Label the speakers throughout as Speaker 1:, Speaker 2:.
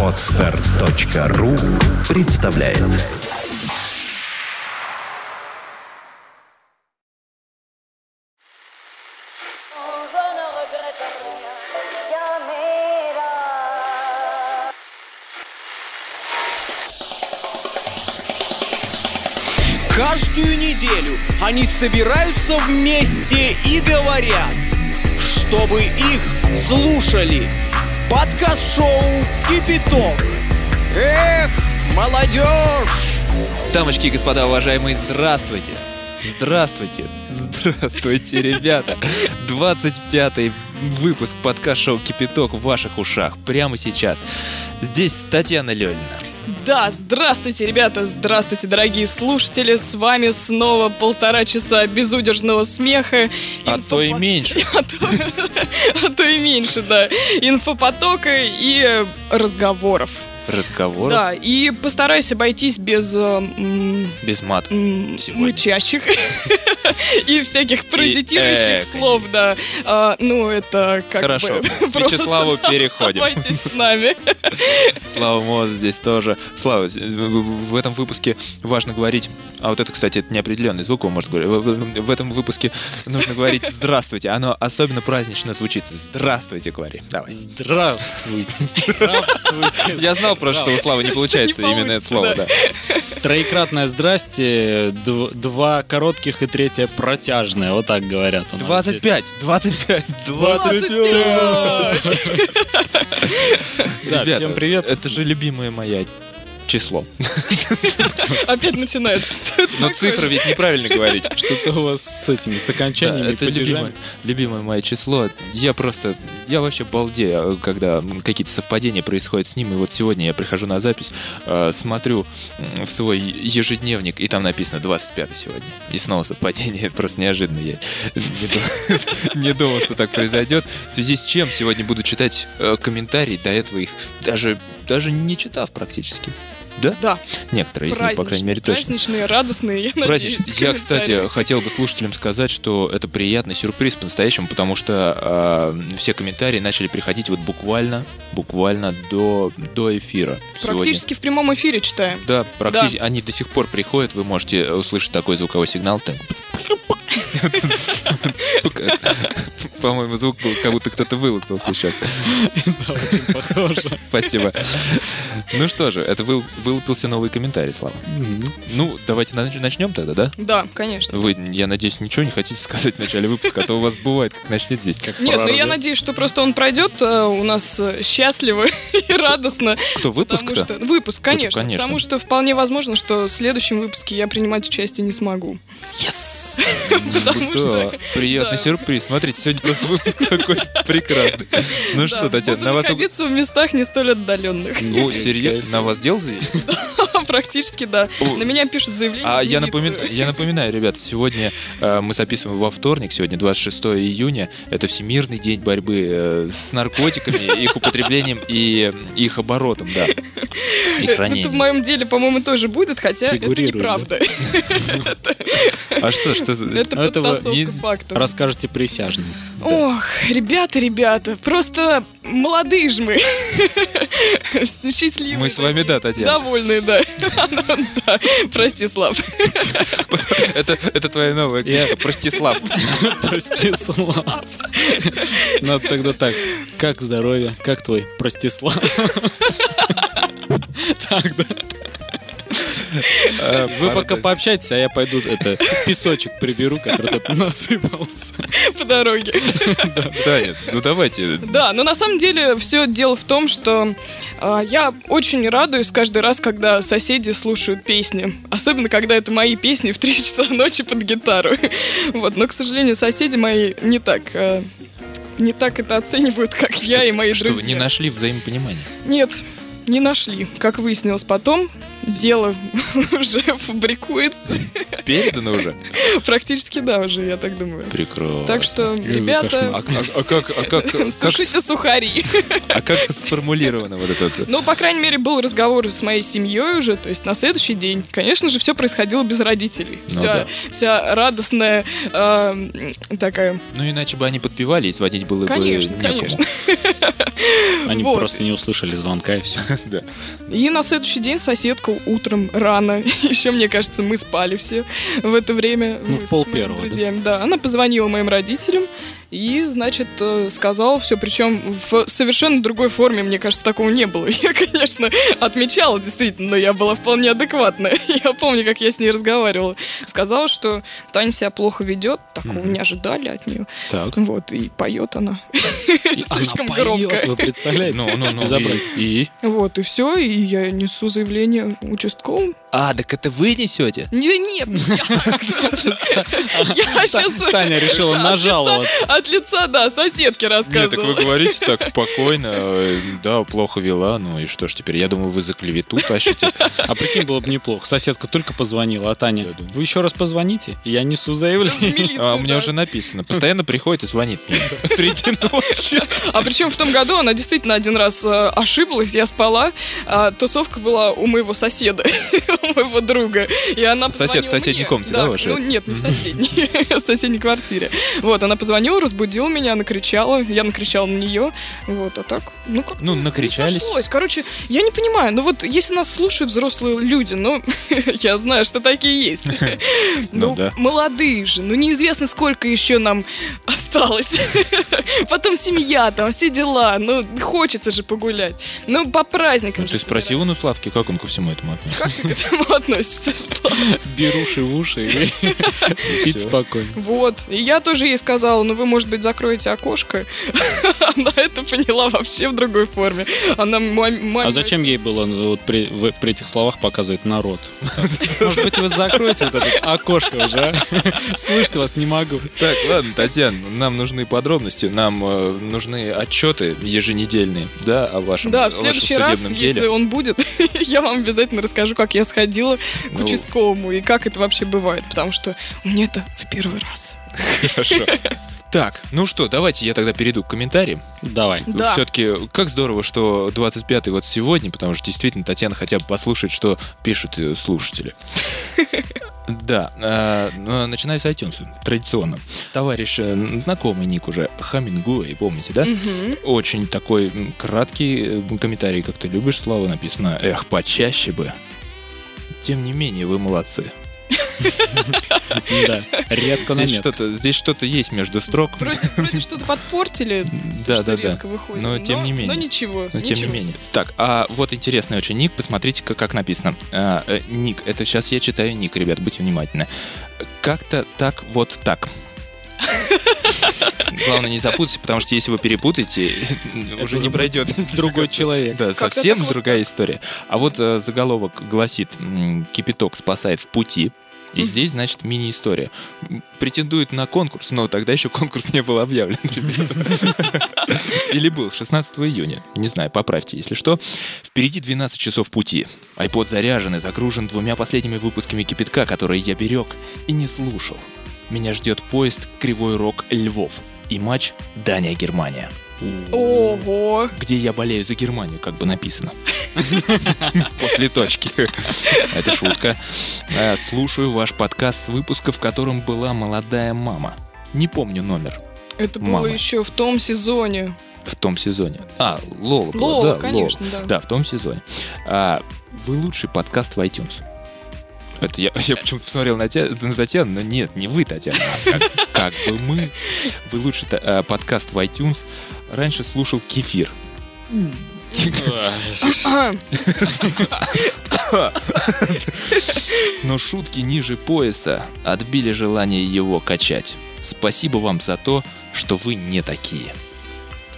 Speaker 1: Отстар.ру представляет.
Speaker 2: Каждую неделю они собираются вместе и говорят, чтобы их слушали. Подкаст-шоу «Кипяток». Эх, молодежь!
Speaker 3: Дамочки и господа, уважаемые, здравствуйте! Здравствуйте! Здравствуйте, ребята! 25-й выпуск подкаст-шоу «Кипяток» в ваших ушах прямо сейчас. Здесь Татьяна Лёльна.
Speaker 4: Да, здравствуйте, ребята, здравствуйте, дорогие слушатели, с вами снова полтора часа безудержного смеха.
Speaker 3: А то и меньше.
Speaker 4: А то, а то и меньше, да. Инфопотока и э, разговоров.
Speaker 3: Разговоров
Speaker 4: Да, и постараюсь обойтись без э,
Speaker 3: без мата.
Speaker 4: м,
Speaker 3: Сегодня.
Speaker 4: мычащих и всяких паразитирующих слов, да. А, ну, это как
Speaker 3: Хорошо.
Speaker 4: бы...
Speaker 3: К Вячеславу переходим.
Speaker 4: Оставайтесь с нами.
Speaker 3: Слава Моз здесь тоже. Слава, в этом выпуске важно говорить... А вот это, кстати, это неопределенный звук, он может говорить. В, в- в этом выпуске нужно говорить «здравствуйте». Оно особенно празднично звучит. «Здравствуйте», говори. Давай.
Speaker 5: Здравствуйте. Здравствуйте.
Speaker 3: Я знал просто, что у Славы не получается именно это слово,
Speaker 4: да.
Speaker 5: Троекратное здрасте, дв- два коротких и третье протяжное. Вот так говорят у нас
Speaker 3: 25, 25,
Speaker 4: 25.
Speaker 5: Да, всем привет.
Speaker 3: Это же любимое мое число.
Speaker 4: Опять начинается.
Speaker 3: Но цифры ведь неправильно говорить.
Speaker 5: Что-то у вас с этими, с окончаниями,
Speaker 3: это любимое, мое число. Я просто, я вообще балдею, когда какие-то совпадения происходят с ним. И вот сегодня я прихожу на запись, э, смотрю в свой ежедневник, и там написано 25 сегодня. И снова совпадение, просто неожиданно. Я не думал, что так произойдет. В связи с чем сегодня буду читать э, комментарии, до этого их даже, даже не читав практически. Да?
Speaker 4: Да,
Speaker 3: Некоторые из них, по крайней мере, точно.
Speaker 4: праздничные, радостные, я надеюсь.
Speaker 3: Праздничный. Я, кстати, хотел бы слушателям сказать, что это приятный сюрприз по-настоящему, потому что э, все комментарии начали приходить вот буквально, буквально до, до эфира. сегодня.
Speaker 4: Практически в прямом эфире читаем.
Speaker 3: Да, практически. Они до сих пор приходят, вы можете услышать такой звуковой сигнал. так. По-моему, звук был, как будто кто-то вылупился сейчас.
Speaker 5: Да, очень похоже.
Speaker 3: Спасибо. Ну что же, это выл- вылупился новый комментарий, Слава. Ну, давайте нач- начнем тогда, да?
Speaker 4: Да, конечно.
Speaker 3: Вы, я надеюсь, ничего не хотите сказать в начале выпуска, а то у вас бывает, как начнет здесь. Как
Speaker 4: Нет, ну я надеюсь, что просто он пройдет э, у нас э, счастливо и радостно.
Speaker 3: Кто, выпуск
Speaker 4: выпуск, конечно,
Speaker 3: конечно.
Speaker 4: Потому что вполне возможно, что в следующем выпуске я принимать участие не смогу.
Speaker 3: Yes!
Speaker 4: Потому что-
Speaker 3: Да, приятный сюрприз. Смотрите, сегодня просто выпуск какой-то прекрасный. Ну что, Татьяна, на вас...
Speaker 4: находиться в местах не столь отдаленных.
Speaker 3: О, серьезно? На вас дел заявили?
Speaker 4: Практически, да. На меня пишут заявление.
Speaker 3: А я, напоминаю, ребята, сегодня э, мы записываем во вторник, сегодня 26 июня. Это Всемирный день борьбы э, с наркотиками, их употреблением и их оборотом, да. И
Speaker 4: Это в
Speaker 3: хранением.
Speaker 4: моем деле, по-моему, тоже будет, хотя это неправда.
Speaker 3: А что, что.
Speaker 4: Это
Speaker 5: это вы
Speaker 4: подтасовка
Speaker 3: не
Speaker 4: фактов.
Speaker 5: Расскажите присяжным.
Speaker 4: Ох, ребята, ребята, просто молодые ж мы. Счастливые.
Speaker 3: Мы с вами, да, Татьяна.
Speaker 4: Довольные, да. Да. Прости, Слав.
Speaker 3: Это, это твоя новая книжка, Простислав.
Speaker 5: Прости, Слав. Надо тогда так. Как здоровье? Как твой Простислав? Так, да.
Speaker 3: Э,
Speaker 5: Вы пока пообщайтесь, а я пойду это песочек приберу, который тут насыпался.
Speaker 4: По дороге.
Speaker 3: Да, нет, ну давайте.
Speaker 4: Да, но на самом деле все дело в том, что а, я очень радуюсь каждый раз, когда соседи слушают песни. Особенно, когда это мои песни в 3 часа ночи под гитару. Вот, но, к сожалению, соседи мои не так... а, не так это оценивают, как я и мои
Speaker 3: Что вы
Speaker 4: друзья.
Speaker 3: не нашли взаимопонимания.
Speaker 4: Нет, не нашли. Как выяснилось потом, дело уже фабрикуется.
Speaker 3: Передано уже?
Speaker 4: Практически да, уже, я так думаю.
Speaker 3: Прекрасно.
Speaker 4: Так что, ребята,
Speaker 3: А, а- а как, а как, как,
Speaker 4: сушите сухари.
Speaker 3: а как сформулировано вот это?
Speaker 4: Ну, по крайней мере, был разговор с моей семьей уже, то есть на следующий день. Конечно же, все происходило без родителей.
Speaker 3: Ну
Speaker 4: вся,
Speaker 3: да.
Speaker 4: вся радостная э, такая.
Speaker 3: Ну, иначе бы они подпевали, и звонить было
Speaker 4: Конечно,
Speaker 3: бы некому.
Speaker 4: конечно.
Speaker 5: Они
Speaker 4: Вот.
Speaker 5: просто не услышали звонка и все.
Speaker 3: Да.
Speaker 4: И на следующий день соседка утром рано, еще, мне кажется, мы спали все в это время.
Speaker 5: Ну, в пол первого, да?
Speaker 4: да? Она позвонила моим родителям и, значит, э, сказала все, причем в совершенно другой форме, мне кажется, такого не было. Я, конечно, отмечала, действительно, но я была вполне адекватная. Я помню, как я с ней разговаривала. Сказала, что Таня себя плохо ведет, такого не ожидали от нее.
Speaker 3: Так.
Speaker 4: Вот, и поет она слишком
Speaker 5: Она поет,
Speaker 4: громко.
Speaker 5: Вы представляете?
Speaker 3: Ну, ну, ну, и?
Speaker 4: Вот, и все, и я несу заявление участковому.
Speaker 3: А, так это вы несете?
Speaker 4: Не, нет, не я. Я сейчас
Speaker 5: Таня решила нажаловаться.
Speaker 4: От лица, да, соседки
Speaker 3: Нет, так вы
Speaker 4: рассказывала.
Speaker 3: говорите так спокойно. э, Да, плохо вела, ну и что ж теперь? Я думал, вы за клевету тащите.
Speaker 5: А прикинь, было бы неплохо. Соседка только позвонила, а Таня, вы еще раз позвоните, я несу заявление.
Speaker 3: А у меня
Speaker 4: да.
Speaker 3: уже написано. Постоянно приходит и звонит мне среди ночи.
Speaker 4: А причем в том году она действительно один раз э, ошиблась, я спала, а тусовка была у моего соседа, у моего друга. И она
Speaker 3: Сосед в
Speaker 4: позвонила
Speaker 3: соседней
Speaker 4: мне.
Speaker 3: комнате, да, вашей?
Speaker 4: Ну нет, не в соседней, в соседней квартире. Вот, она позвонила, разбудила меня, накричала, я накричала на нее. Вот, а так, ну как
Speaker 3: Ну, накричались.
Speaker 4: сошлось. Короче, я не понимаю, ну вот если нас слушают взрослые люди, ну, я знаю, что такие есть.
Speaker 3: Ну
Speaker 4: Ну, молодые же, ну неизвестно, сколько еще нам осталось. Потом семья, там, все дела, ну, хочется же погулять. Ну, по праздникам
Speaker 3: Ну, Ты спросил у Славки, как он ко всему этому относится?
Speaker 4: Как ты к этому относишься, Слава?
Speaker 5: Беруши в уши и спить
Speaker 3: Всё.
Speaker 5: спокойно.
Speaker 4: Вот. И я тоже ей сказала, ну вы, может быть, закроете окошко. Она это поняла вообще в другой форме. Она.
Speaker 5: А зачем ей было ну, вот при, этих словах показывать народ? Может быть, вы закроете вот это окошко уже, а? Слышать вас не могу.
Speaker 3: Так, ладно, Татьяна, нам нужны подробности, нам э, нужны отчеты еженедельные, да, о вашем,
Speaker 4: Да, в следующий раз, если он будет, я вам обязательно расскажу, как я сходила к
Speaker 3: Ну.
Speaker 4: участковому и как это вообще бывает, потому что меня это в первый раз.
Speaker 3: Хорошо. Так, ну что, давайте я тогда перейду к комментариям.
Speaker 5: Давай.
Speaker 4: Да.
Speaker 3: Все-таки, как здорово, что 25-й вот сегодня, потому что действительно Татьяна хотя бы послушает, что пишут э, слушатели. Да, э, ну, начиная с iTunes, традиционно. Товарищ, э, знакомый ник уже, Хамингуэй, помните, да? Очень такой краткий э, комментарий, как ты любишь, Слава, написано. Эх, почаще бы. Тем не менее, вы молодцы.
Speaker 5: Да, редко, нет.
Speaker 3: что-то, здесь что-то есть между строк.
Speaker 4: Вроде, вроде что-то подпортили,
Speaker 3: Да, да, да.
Speaker 4: редко выходит.
Speaker 3: Но тем не менее.
Speaker 4: Но ничего,
Speaker 3: Но тем не менее. Так, а вот интересный очень ник. Посмотрите, как, как написано. А, э, ник. Это сейчас я читаю ник, ребят, будьте внимательны. Как-то так, вот так. Главное, не запутайте, потому что если вы перепутаете, уже не пройдет.
Speaker 5: Другой человек.
Speaker 3: Да, совсем другая история. А вот э, заголовок гласит «Кипяток спасает в пути». И здесь, значит, мини-история. Претендует на конкурс, но тогда еще конкурс не был объявлен. Или был, 16 июня. Не знаю, поправьте, если что. Впереди 12 часов пути. iPod заряжен и загружен двумя последними выпусками «Кипятка», которые я берег и не слушал. Меня ждет поезд «Кривой Рог Львов» и матч «Дания-Германия»
Speaker 4: Ого!
Speaker 3: где я болею за Германию, как бы написано. После точки. Это шутка. Э, Слушаю ваш подкаст с выпуска, в котором была молодая мама. Не помню номер
Speaker 4: Это было еще в том сезоне.
Speaker 3: в том сезоне. А, Лола была,
Speaker 4: Лола,
Speaker 3: да,
Speaker 4: конечно,
Speaker 3: Лола.
Speaker 4: да.
Speaker 3: Да, в том сезоне. А, вы лучший подкаст в iTunes. Это я, я почему-то посмотрел на, Тя- на Татьяну, но нет, не вы, Татьяна, а как, как бы мы. Вы лучший та- э, подкаст в iTunes. Раньше слушал Кефир. Но шутки ниже пояса отбили желание его качать. Спасибо вам за то, что вы не такие.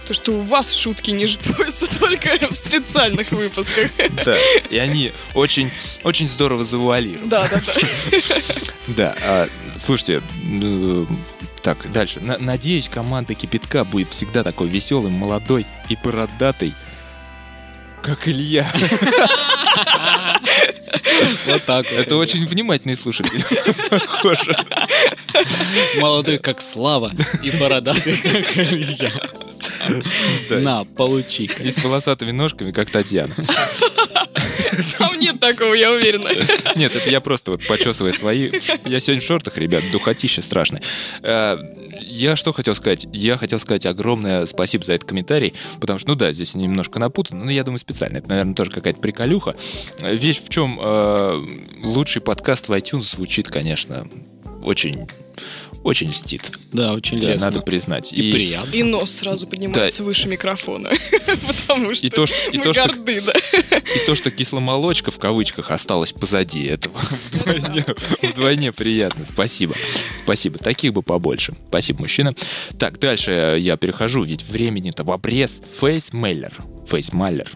Speaker 4: То, что у вас шутки ниже пояса только в специальных выпусках.
Speaker 3: Да, и они очень, очень здорово завуалированы.
Speaker 4: Да, да, да.
Speaker 3: Да, а, слушайте, э, так, дальше. На- надеюсь, команда Кипятка будет всегда такой веселый, молодой и бородатый, как Илья.
Speaker 5: Вот так.
Speaker 3: Это очень внимательный слушатель. Похоже.
Speaker 5: Молодой, как Слава, и бородатый, как Илья. На, получи-ка.
Speaker 3: И с волосатыми ножками, как Татьяна.
Speaker 4: Там нет такого, я уверена.
Speaker 3: Нет, это я просто вот почесываю свои. Я сегодня в шортах, ребят, духотище страшное. Э, Я что хотел сказать? Я хотел сказать огромное спасибо за этот комментарий, потому что, ну да, здесь немножко напутано, но я думаю специально. Это, наверное, тоже какая-то приколюха. Вещь в чем э, лучший подкаст в iTunes звучит, конечно, очень, очень льстит.
Speaker 5: Да, очень
Speaker 3: Да,
Speaker 5: лестно.
Speaker 3: надо признать.
Speaker 5: И приятно.
Speaker 4: И нос сразу поднимается выше микрофона. Потому что
Speaker 3: И то, что- и
Speaker 4: мы
Speaker 3: то, что-
Speaker 4: горды, да.
Speaker 3: И то, что кисломолочка в кавычках осталась позади этого, вдвойне, вдвойне приятно. Спасибо. Спасибо. Таких бы побольше. Спасибо, мужчина. Так, дальше я перехожу, ведь времени-то в обрез. Фейсмейлер. Фейсмайлер.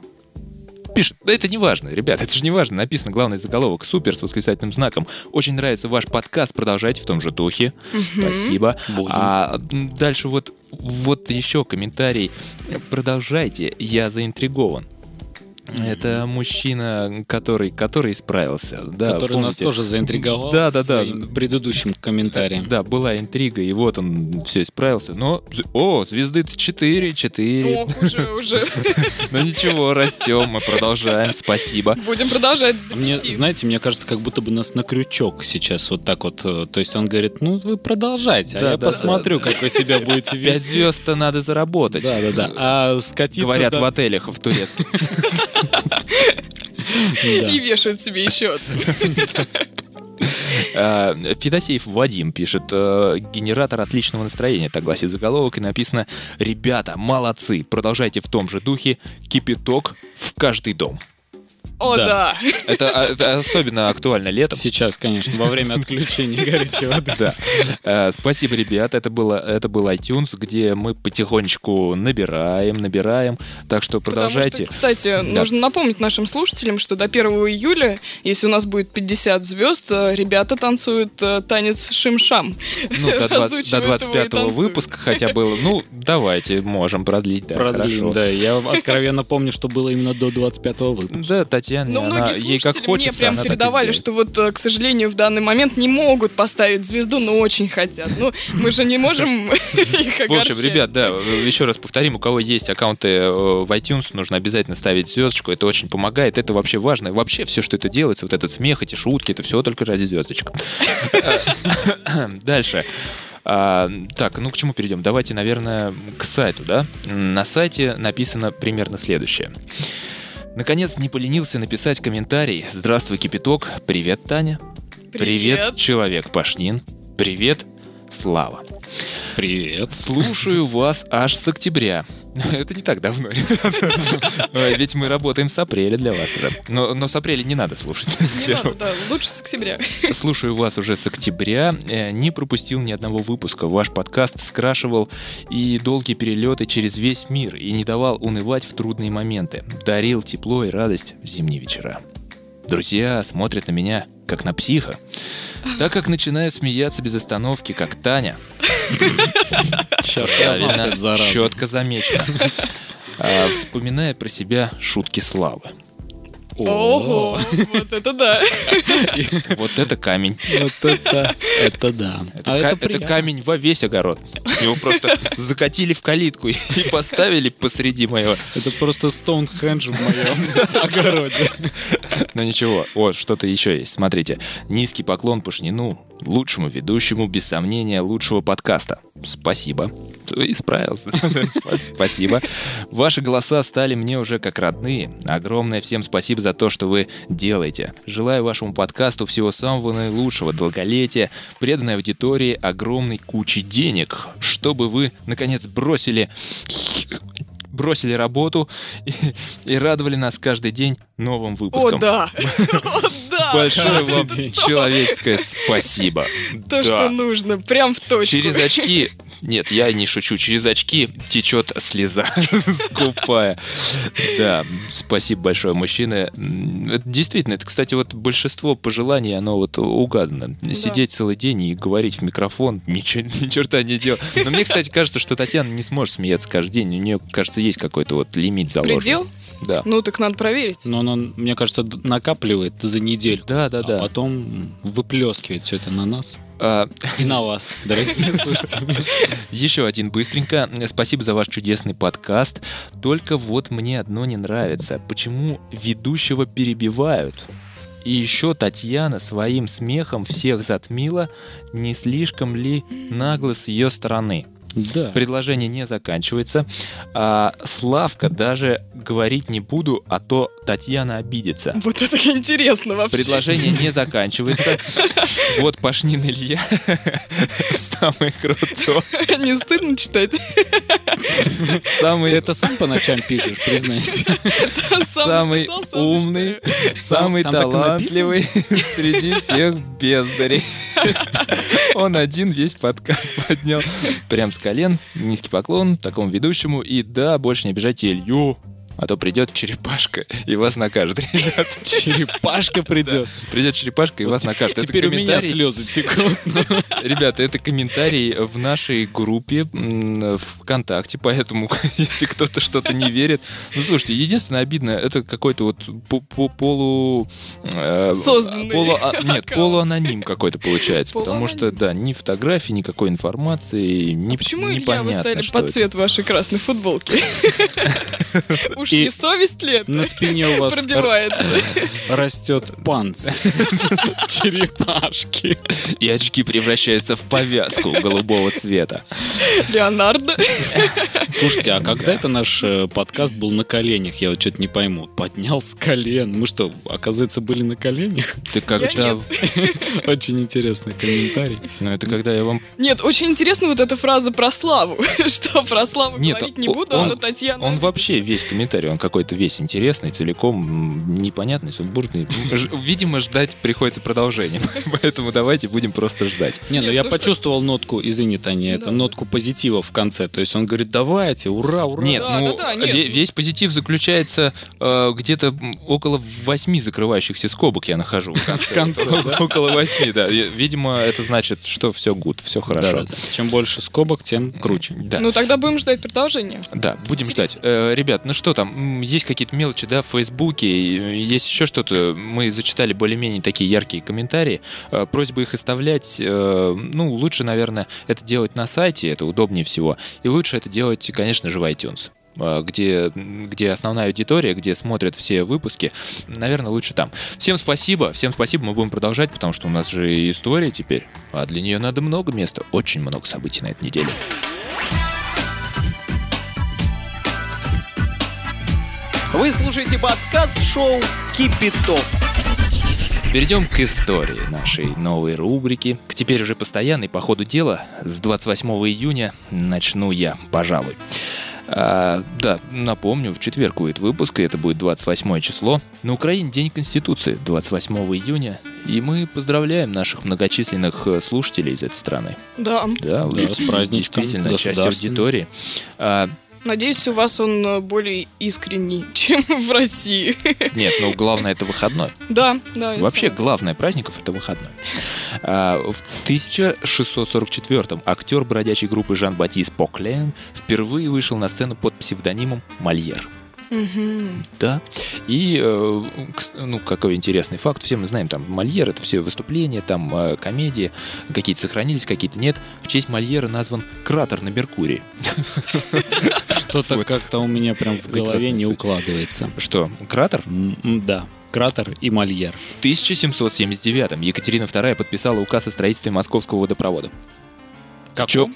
Speaker 3: Пишет, да это не важно, ребят, это же не важно. Написано главный заголовок супер с восклицательным знаком. Очень нравится ваш подкаст, продолжайте в том же духе. Спасибо.
Speaker 5: Будем.
Speaker 3: А дальше вот, вот еще комментарий. Продолжайте, я заинтригован. Это мужчина, который, который исправился. Да,
Speaker 5: который нас
Speaker 3: помните?
Speaker 5: тоже заинтриговал
Speaker 3: Да, да, да.
Speaker 5: предыдущим комментарием.
Speaker 3: Да, была интрига, и вот он все исправился. Но, о, звезды-то 4, 4.
Speaker 4: Ох, уже, уже.
Speaker 3: Ну ничего, растем, мы продолжаем, спасибо.
Speaker 4: Будем продолжать.
Speaker 5: Мне,
Speaker 4: идти.
Speaker 5: знаете, мне кажется, как будто бы нас на крючок сейчас вот так вот. э, То есть он говорит, ну вы продолжайте, а я посмотрю, как вы себя будете
Speaker 3: Пять
Speaker 5: вести.
Speaker 3: звезд-то надо заработать.
Speaker 5: Да, да, да. А скатиться...
Speaker 3: Говорят в отелях в турецких.
Speaker 4: И вешают себе еще.
Speaker 3: А, Федосеев Вадим пишет, э, генератор отличного настроения, так гласит заголовок, и написано, ребята, молодцы, продолжайте в том же духе, кипяток в каждый дом.
Speaker 4: О,
Speaker 5: Да.
Speaker 4: да.
Speaker 3: Это, а, это особенно актуально летом.
Speaker 5: Сейчас, конечно, во время отключения горячей воды.
Speaker 3: Да. Э, Спасибо, ребят. Это было, это был iTunes, где мы потихонечку набираем, набираем. Так что продолжайте.
Speaker 4: Что, кстати, нужно напомнить нашим слушателям, что до 1 июля, если у нас будет 50 звезд, э, ребята танцуют э, танец шим-шам.
Speaker 3: Ну, до, 20 до
Speaker 4: Разучивают его и
Speaker 3: 25
Speaker 4: танцуют.
Speaker 3: выпуска хотя было. Ну, давайте, можем продлить. Да,
Speaker 5: Продлим,
Speaker 3: хорошо.
Speaker 5: да. Я откровенно помню, что было именно до 25 выпуска.
Speaker 3: Да, Татьяна,
Speaker 4: Но
Speaker 3: она,
Speaker 4: многие
Speaker 3: ей как
Speaker 4: слушатели
Speaker 3: хочется,
Speaker 4: мне прям передавали, что вот, э, к сожалению, в данный момент не могут поставить звезду, но очень хотят. Ну, мы же не можем их
Speaker 3: В общем, ребят, да, еще раз повторим, у кого есть аккаунты э, в iTunes, нужно обязательно ставить звездочку, это очень помогает, это вообще важно. Вообще все, что это делается, вот этот смех, эти шутки, это все только ради звездочек. Дальше. А, так, ну к чему перейдем? Давайте, наверное, к сайту, да? На сайте написано примерно следующее. Наконец не поленился написать комментарий. Здравствуй, кипяток. Привет, Таня.
Speaker 4: Привет.
Speaker 3: человек Пашнин. Привет, Слава.
Speaker 5: Привет.
Speaker 3: Слушаю вас аж с октября. Это не так давно, Ведь мы работаем с апреля для вас уже. Но, но с апреля не надо слушать.
Speaker 4: Не надо, да, лучше с октября.
Speaker 3: Слушаю вас уже с октября. Э, Не пропустил ни одного выпуска. Ваш подкаст скрашивал и долгие перелеты через весь мир и не давал унывать в трудные моменты. Дарил тепло и радость в зимние вечера. Друзья смотрят на меня как на психа, так как начинаю смеяться без остановки, как Таня. Правильно, четко замечено. Вспоминая про себя шутки славы.
Speaker 4: Ого, вот это да.
Speaker 3: Вот это камень.
Speaker 5: Вот это, это да.
Speaker 3: Это,
Speaker 5: А
Speaker 3: ка-
Speaker 5: это
Speaker 3: это камень во весь огород. Его просто закатили в калитку и поставили посреди моего.
Speaker 5: Это просто Стоунхендж в моем огороде.
Speaker 3: Но ничего, вот что-то еще есть. Смотрите. Низкий поклон Пушнину, лучшему ведущему, без сомнения, лучшего подкаста. Спасибо. Исправился. Спасибо. Ваши голоса стали мне уже как родные. Огромное всем спасибо за то, что вы делаете. Желаю вашему подкасту всего самого наилучшего, долголетия, преданной аудитории, огромной кучи денег, чтобы вы, наконец, бросили бросили работу и, и радовали нас каждый день новым
Speaker 4: О,
Speaker 3: выпуском.
Speaker 4: да. О, да.
Speaker 3: Большое
Speaker 5: Каждый
Speaker 3: вам человеческое спасибо.
Speaker 4: То,
Speaker 3: Да.
Speaker 4: что нужно. Прям в точку.
Speaker 3: Через очки... Нет, я не шучу. Через очки течет слеза скупая. Да, спасибо большое, мужчины. Действительно, это, кстати, вот большинство пожеланий, оно вот угадано. Сидеть целый день и говорить в микрофон, ничего, ни черта не делать. Но мне, кстати, кажется, что Татьяна не сможет смеяться каждый день. У нее, кажется, есть какой-то вот лимит заложен.
Speaker 4: Предел?
Speaker 3: Да.
Speaker 4: Ну, так надо проверить.
Speaker 5: Но оно, мне кажется, накапливает за неделю.
Speaker 3: Да, да,
Speaker 5: А
Speaker 3: да.
Speaker 5: потом выплескивает все это на нас
Speaker 3: А,
Speaker 5: и на вас, дорогие слушатели.
Speaker 3: Еще один быстренько. Спасибо за ваш чудесный подкаст. Только вот мне одно не нравится. Почему ведущего перебивают? И еще Татьяна своим смехом всех затмила. Не слишком ли нагло с ее стороны?
Speaker 5: Да.
Speaker 3: Предложение не заканчивается. А Славка даже говорить не буду, а то Татьяна обидится.
Speaker 4: Вот это интересно вообще.
Speaker 3: Предложение не заканчивается. Вот Пашнин Илья самый крутой.
Speaker 4: Не стыдно читать?
Speaker 3: Самый
Speaker 5: это сам по ночам пишешь, признайся.
Speaker 4: Сам
Speaker 3: самый умный, самый талантливый среди всех бездарей. Он один весь подкаст поднял. Прям с колен, низкий поклон такому ведущему. И да, больше не обижайте Илью, а то придет черепашка и вас накажет, ребят.
Speaker 5: Черепашка придет.
Speaker 3: Придет черепашка и вас накажет. Это
Speaker 5: Теперь у меня слезы текут.
Speaker 3: Ребята, это комментарий в нашей группе ВКонтакте, поэтому если кто-то что-то не верит... Ну, слушайте, единственное обидное, это какой-то вот по- по- полу... э,
Speaker 4: Созданный
Speaker 3: а, Нет, полуаноним какой-то получается, потому что, да, ни фотографий, никакой информации,
Speaker 4: А почему, Илья, вы стали под цвет вашей красной футболки? Уж
Speaker 5: И
Speaker 4: не совесть ли это?
Speaker 5: На спине у вас
Speaker 4: Пробивается.
Speaker 5: растет панцирь. Черепашки.
Speaker 3: И очки превращаются в повязку голубого цвета.
Speaker 4: Леонардо.
Speaker 5: Слушайте, а когда это наш э, подкаст был на коленях? Я вот что-то не пойму. Поднял с колен. Мы что, оказывается, были на коленях?
Speaker 3: Ты когда...
Speaker 5: Очень интересный комментарий.
Speaker 3: Ну, это когда я вам
Speaker 4: Нет, очень интересна вот эта фраза про славу. Что про славу
Speaker 3: Нет,
Speaker 4: говорить не буду, а
Speaker 3: он-
Speaker 4: то Татьяна...
Speaker 3: Он вообще весь комментарий, он какой-то весь интересный, целиком непонятный, сумбурный. Ж- Видимо, ждать приходится продолжение, поэтому давайте будем просто ждать.
Speaker 5: Не, ну я
Speaker 4: ну что-
Speaker 5: почувствовал нотку, извини, Таня, это
Speaker 4: Да.
Speaker 5: нотку позитива в конце. То есть он говорит, давайте, ура, ура.
Speaker 3: Нет,
Speaker 4: да,
Speaker 3: ну
Speaker 4: да, да, нет.
Speaker 3: ве- весь позитив заключается э, где-то около восьми закрывающихся скобок я нахожу. В конце, Около восьми, да. Видимо, это значит, что все гуд, все хорошо.
Speaker 5: Чем больше скобок, тем круче.
Speaker 4: Ну тогда будем ждать продолжения.
Speaker 3: Да, будем ждать. Э, ребят, ну что там, м, есть какие-то мелочи, да, в Фейсбуке, и есть еще что-то. Мы зачитали более-менее такие яркие комментарии. Э, просьба их оставлять, э, ну, лучше, наверное, это делать на сайте, это удобнее всего. И лучше это делать, конечно же, в iTunes э, где, где основная аудитория, где смотрят все выпуски, наверное, лучше там. Всем спасибо, всем спасибо, мы будем продолжать, потому что у нас же история теперь, а для нее надо много места, очень много событий на этой неделе.
Speaker 2: Вы слушаете подкаст-шоу «Кипяток».
Speaker 3: Перейдем к истории нашей новой рубрики. К теперь уже постоянной по ходу дела. С 28 июня начну я, пожалуй. А, да, напомню, в четверг будет выпуск, и это будет 28 число. На Украине День Конституции, 28 июня. И мы поздравляем наших многочисленных э, слушателей из этой страны.
Speaker 4: Да.
Speaker 3: Да,
Speaker 5: Да,
Speaker 3: вы
Speaker 5: с праздничком
Speaker 3: Действительно, часть аудитории. А,
Speaker 4: Надеюсь, у вас он э, более искренний, чем в России.
Speaker 3: нет, ну главное это выходной.
Speaker 4: Да, да.
Speaker 3: Вообще, главное праздников это выходной. А, в 1644-м актер бродячей группы Жан-Батист Поклен впервые вышел на сцену под псевдонимом Мольер. Да. И, э, ну, какой интересный факт, все мы знаем, там, Мольер, это все выступления, там, э, комедии, какие-то сохранились, какие-то нет. В честь Мольера назван кратер на Меркурии.
Speaker 5: Что-то как-то у меня прям в голове не укладывается.
Speaker 3: Что, кратер?
Speaker 5: Да, кратер и мольер.
Speaker 3: В 1779-м Екатерина II подписала указ о строительстве московского водопровода. В чем?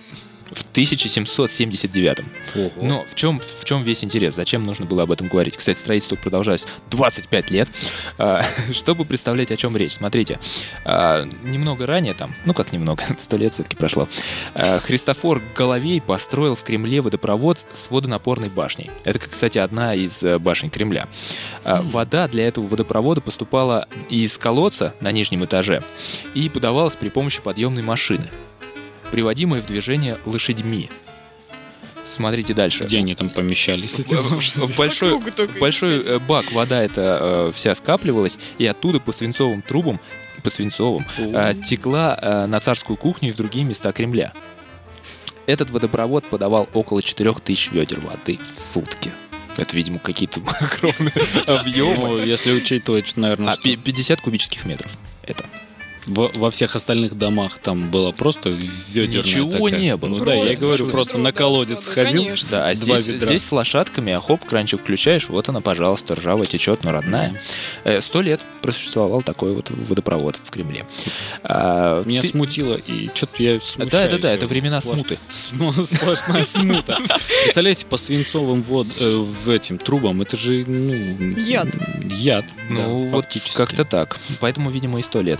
Speaker 3: В 1779-м.
Speaker 5: Ого.
Speaker 3: Но в чем, в чем весь интерес? Зачем нужно было об этом говорить? Кстати, строительство продолжалось 25 лет. А, Чтобы представлять, о чем речь. Смотрите, а, немного ранее там, ну как немного, сто лет все-таки прошло, а, Христофор Головей построил в Кремле водопровод с водонапорной башней. Это, кстати, одна из э, башен Кремля. Вода для этого водопровода поступала из колодца на нижнем этаже и подавалась при помощи подъемной машины, приводимой в движение лошадьми. Смотрите дальше.
Speaker 5: Где они там помещались?
Speaker 3: большой, большой э, бак вода эта э, вся скапливалась, и оттуда по свинцовым трубам, по свинцовым, э, текла э, на царскую кухню и в другие места Кремля. Этот водопровод подавал около 4000 ведер воды в сутки. Это, видимо, какие-то огромные объемы.
Speaker 5: Ну, если учитывать, наверное,
Speaker 3: А,
Speaker 5: что
Speaker 3: пи- 50 кубических метров. Это.
Speaker 5: Во, во всех остальных домах там было просто ведерная
Speaker 3: Ничего
Speaker 5: такая.
Speaker 3: не было.
Speaker 5: Ну да, я
Speaker 4: Просто
Speaker 5: говорю, просто на колодец
Speaker 4: да,
Speaker 5: сходил.
Speaker 4: конечно.
Speaker 3: Да, а
Speaker 5: Два
Speaker 3: здесь,
Speaker 5: ведра.
Speaker 3: здесь с лошадками, а хоп, кранчик включаешь, вот она, пожалуйста, ржавая течет, но родная. Э, Сто лет просуществовал такой вот водопровод в Кремле. А,
Speaker 5: Меня
Speaker 3: ты-
Speaker 5: смутило, и что-то я смущаюсь.
Speaker 3: Да, да, да, это времена
Speaker 5: Сплош-
Speaker 3: смуты.
Speaker 5: См- Сплошная смута. Представляете, по свинцовым вод, э, в этим трубам, это же, ну...
Speaker 4: Яд.
Speaker 5: Яд,
Speaker 3: Ну, вот как-то так. Поэтому, видимо, и сто лет.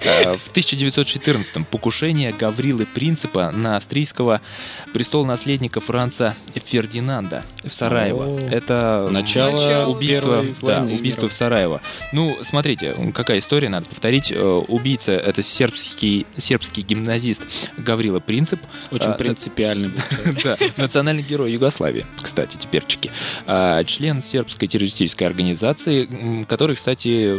Speaker 3: В 1914-м покушение Гаврилы Принципа на австрийского престолонаследника Франца Фердинанда в Сараево. Это
Speaker 5: Начало Первой
Speaker 3: да,
Speaker 5: мира.
Speaker 3: в Сараево. Ну, смотрите, какая история, надо повторить. Э, Убийца — это сербский, сербский гимназист Гаврила Принцип.
Speaker 5: Очень
Speaker 3: А,
Speaker 5: принципиальный был.
Speaker 3: Да, национальный герой Югославии, кстати, теперчики. Член сербской террористической организации, который, кстати,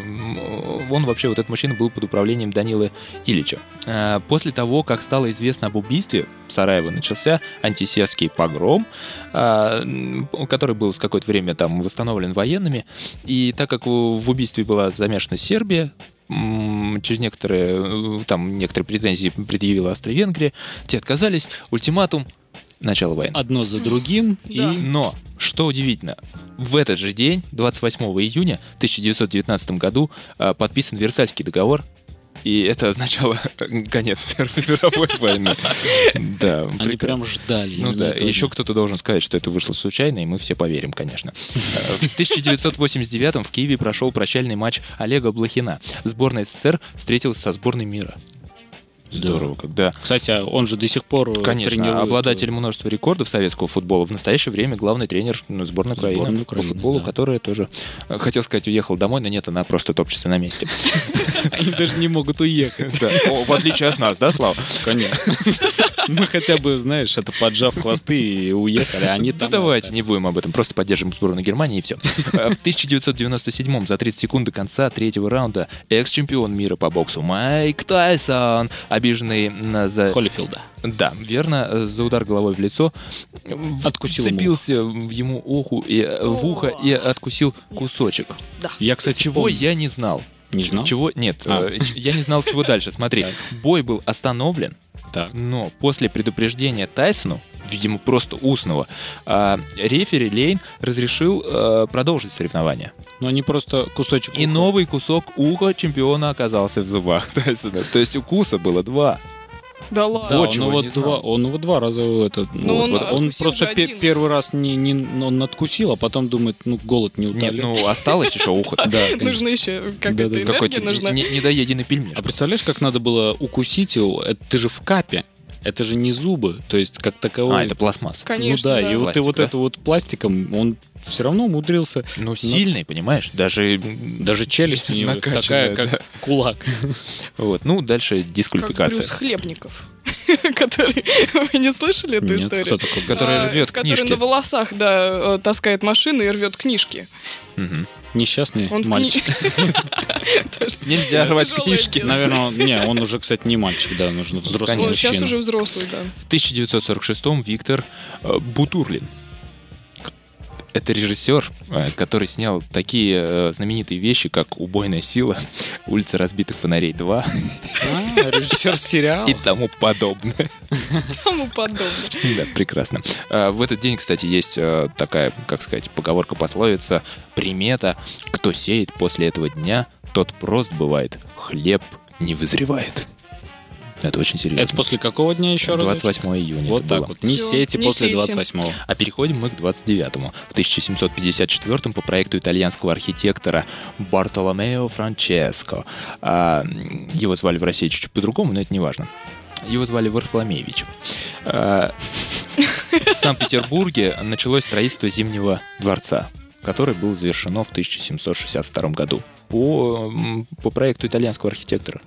Speaker 3: он вообще, вот этот мужчина был под управлением Данилы Ильича. А, После того, как стало известно об убийстве, в Сараево начался антисербский погром, м, который был с какое-то время там восстановлен военными. И так как в убийстве была замешана Сербия, через некоторые, э, там, некоторые претензии предъявила Австро-Венгрия, те отказались, ультиматум, начало войны.
Speaker 5: Одно за другим, и...
Speaker 4: Да.
Speaker 3: Но, что удивительно, в этот же день, 28 июня 1919 году, подписан Версальский договор, и это означало конец Первой мировой войны. Да,
Speaker 5: Они
Speaker 3: прекрасно.
Speaker 5: прям ждали.
Speaker 3: Ну да,
Speaker 5: этого
Speaker 3: еще кто-то должен сказать, что это вышло случайно, и мы все поверим, конечно. Э, В 1989 в Киеве прошел прощальный матч Олега Блохина. Сборная СССР встретилась со сборной мира. Здорово, когда
Speaker 5: Кстати, а он же до сих пор э,
Speaker 3: Конечно,
Speaker 5: тренирует,
Speaker 3: обладатель
Speaker 5: э,
Speaker 3: множества рекордов советского футбола. В настоящее время главный тренер ну, сборной Украины
Speaker 5: Сборной
Speaker 3: по
Speaker 5: Украины,
Speaker 3: футболу,
Speaker 5: да.
Speaker 3: которая тоже, э, хотел сказать, уехала домой, но нет, она просто топчется на месте.
Speaker 5: Они даже не могут уехать.
Speaker 3: Да. В отличие от нас, да, Слава?
Speaker 5: Конечно. Мы хотя бы, знаешь, это поджав хвосты и уехали, а они
Speaker 3: Да
Speaker 5: там
Speaker 3: давайте не будем об этом, просто поддержим сборную Германии и все. В 1997 за 30 секунд до конца третьего раунда экс-чемпион мира по боксу Майк Тайсон, обиженный на- за...
Speaker 5: Холлифилда.
Speaker 3: Да, верно, за удар головой в лицо
Speaker 5: Откусил ему
Speaker 3: вцепился в ему уху и, э, в ухо и откусил кусочек.
Speaker 5: Я, кстати,
Speaker 3: Чего
Speaker 5: помню.
Speaker 3: я не знал.
Speaker 5: Не знал?
Speaker 3: Чего? Нет,
Speaker 5: А.
Speaker 3: э, я не знал, чего дальше. Смотри, бой был остановлен,
Speaker 5: Так.
Speaker 3: но после предупреждения Тайсону, видимо, просто устного, а, рефери Лейн разрешил э, продолжить соревнование.
Speaker 5: Но они просто кусочек
Speaker 3: И
Speaker 5: уха.
Speaker 3: новый кусок уха чемпиона оказался в зубах Тайсона. То есть укуса было два.
Speaker 4: Да ладно.
Speaker 5: Да,
Speaker 3: Вот
Speaker 5: он его
Speaker 3: знал.
Speaker 5: два, он его два раза это,
Speaker 4: Ну,
Speaker 5: вот,
Speaker 4: он
Speaker 5: вот, он просто пе-
Speaker 4: один.
Speaker 5: первый раз не, не он откусил, а потом думает, ну голод не
Speaker 3: Нет,
Speaker 5: утолит.
Speaker 3: ну осталось еще ухо.
Speaker 5: да,
Speaker 4: Нужно еще какая-то энергия
Speaker 3: Какой-то
Speaker 4: нужна.
Speaker 3: не- недоеденный пельмеш.
Speaker 5: А представляешь, как надо было укусить его? Это ты же в капе. Это же не зубы, то есть как таковой.
Speaker 3: А, это пластмасс.
Speaker 4: Конечно,
Speaker 5: ну да, и вот, и
Speaker 3: Пластик,
Speaker 5: вот
Speaker 3: да?
Speaker 5: это вот пластиком, он все равно умудрился.
Speaker 3: Ну, сильный, понимаешь? Даже...
Speaker 5: Даже челюсть у него такая, как кулак.
Speaker 3: Вот, ну, дальше
Speaker 4: Как
Speaker 3: дисквалификация.
Speaker 4: Брюс Хлебников. Который... Вы не слышали эту
Speaker 5: Нет,
Speaker 4: историю?
Speaker 5: кто такой?
Speaker 3: Который
Speaker 4: А,
Speaker 3: рвет
Speaker 4: Который
Speaker 3: книжки.
Speaker 4: на волосах, да, э, таскает машины и рвет книжки.
Speaker 5: Несчастный
Speaker 4: Он
Speaker 5: мальчик.
Speaker 3: Нельзя рвать книжки.
Speaker 5: Наверное, не, он уже, кстати, не мальчик, да, нужно взрослый
Speaker 3: Конечно.
Speaker 4: Он сейчас
Speaker 5: мужчина.
Speaker 4: уже взрослый, да.
Speaker 3: В 1946-м Виктор э, Бутурлин. Это режиссер, э, который снял такие э, знаменитые вещи, как «Убойная сила», «Улица разбитых фонарей 2»
Speaker 5: А, режиссер сериала.
Speaker 3: и тому подобное.
Speaker 4: Тому подобное.
Speaker 3: Да, прекрасно. А, В этот день, кстати, есть э, такая, как сказать, поговорка, пословица, примета. Кто сеет после этого дня, тот прост бывает, хлеб не вызревает. Это очень серьезно.
Speaker 5: Это после какого дня еще раз?
Speaker 3: 28 июня
Speaker 5: Вот
Speaker 3: это
Speaker 5: так
Speaker 3: было.
Speaker 5: вот. Не
Speaker 4: Всё,
Speaker 5: сейте
Speaker 4: не
Speaker 5: после
Speaker 4: сейте.
Speaker 5: 28-го.
Speaker 3: А переходим мы к 29-му. В 1754 по проекту итальянского архитектора Бартоломео Франческо. А, его звали в России чуть-чуть по-другому, но это не важно. Его звали Варфоломеевич. А, в Санкт-Петербурге началось строительство Зимнего дворца, который был завершено в 1762 году по, по проекту итальянского архитектора.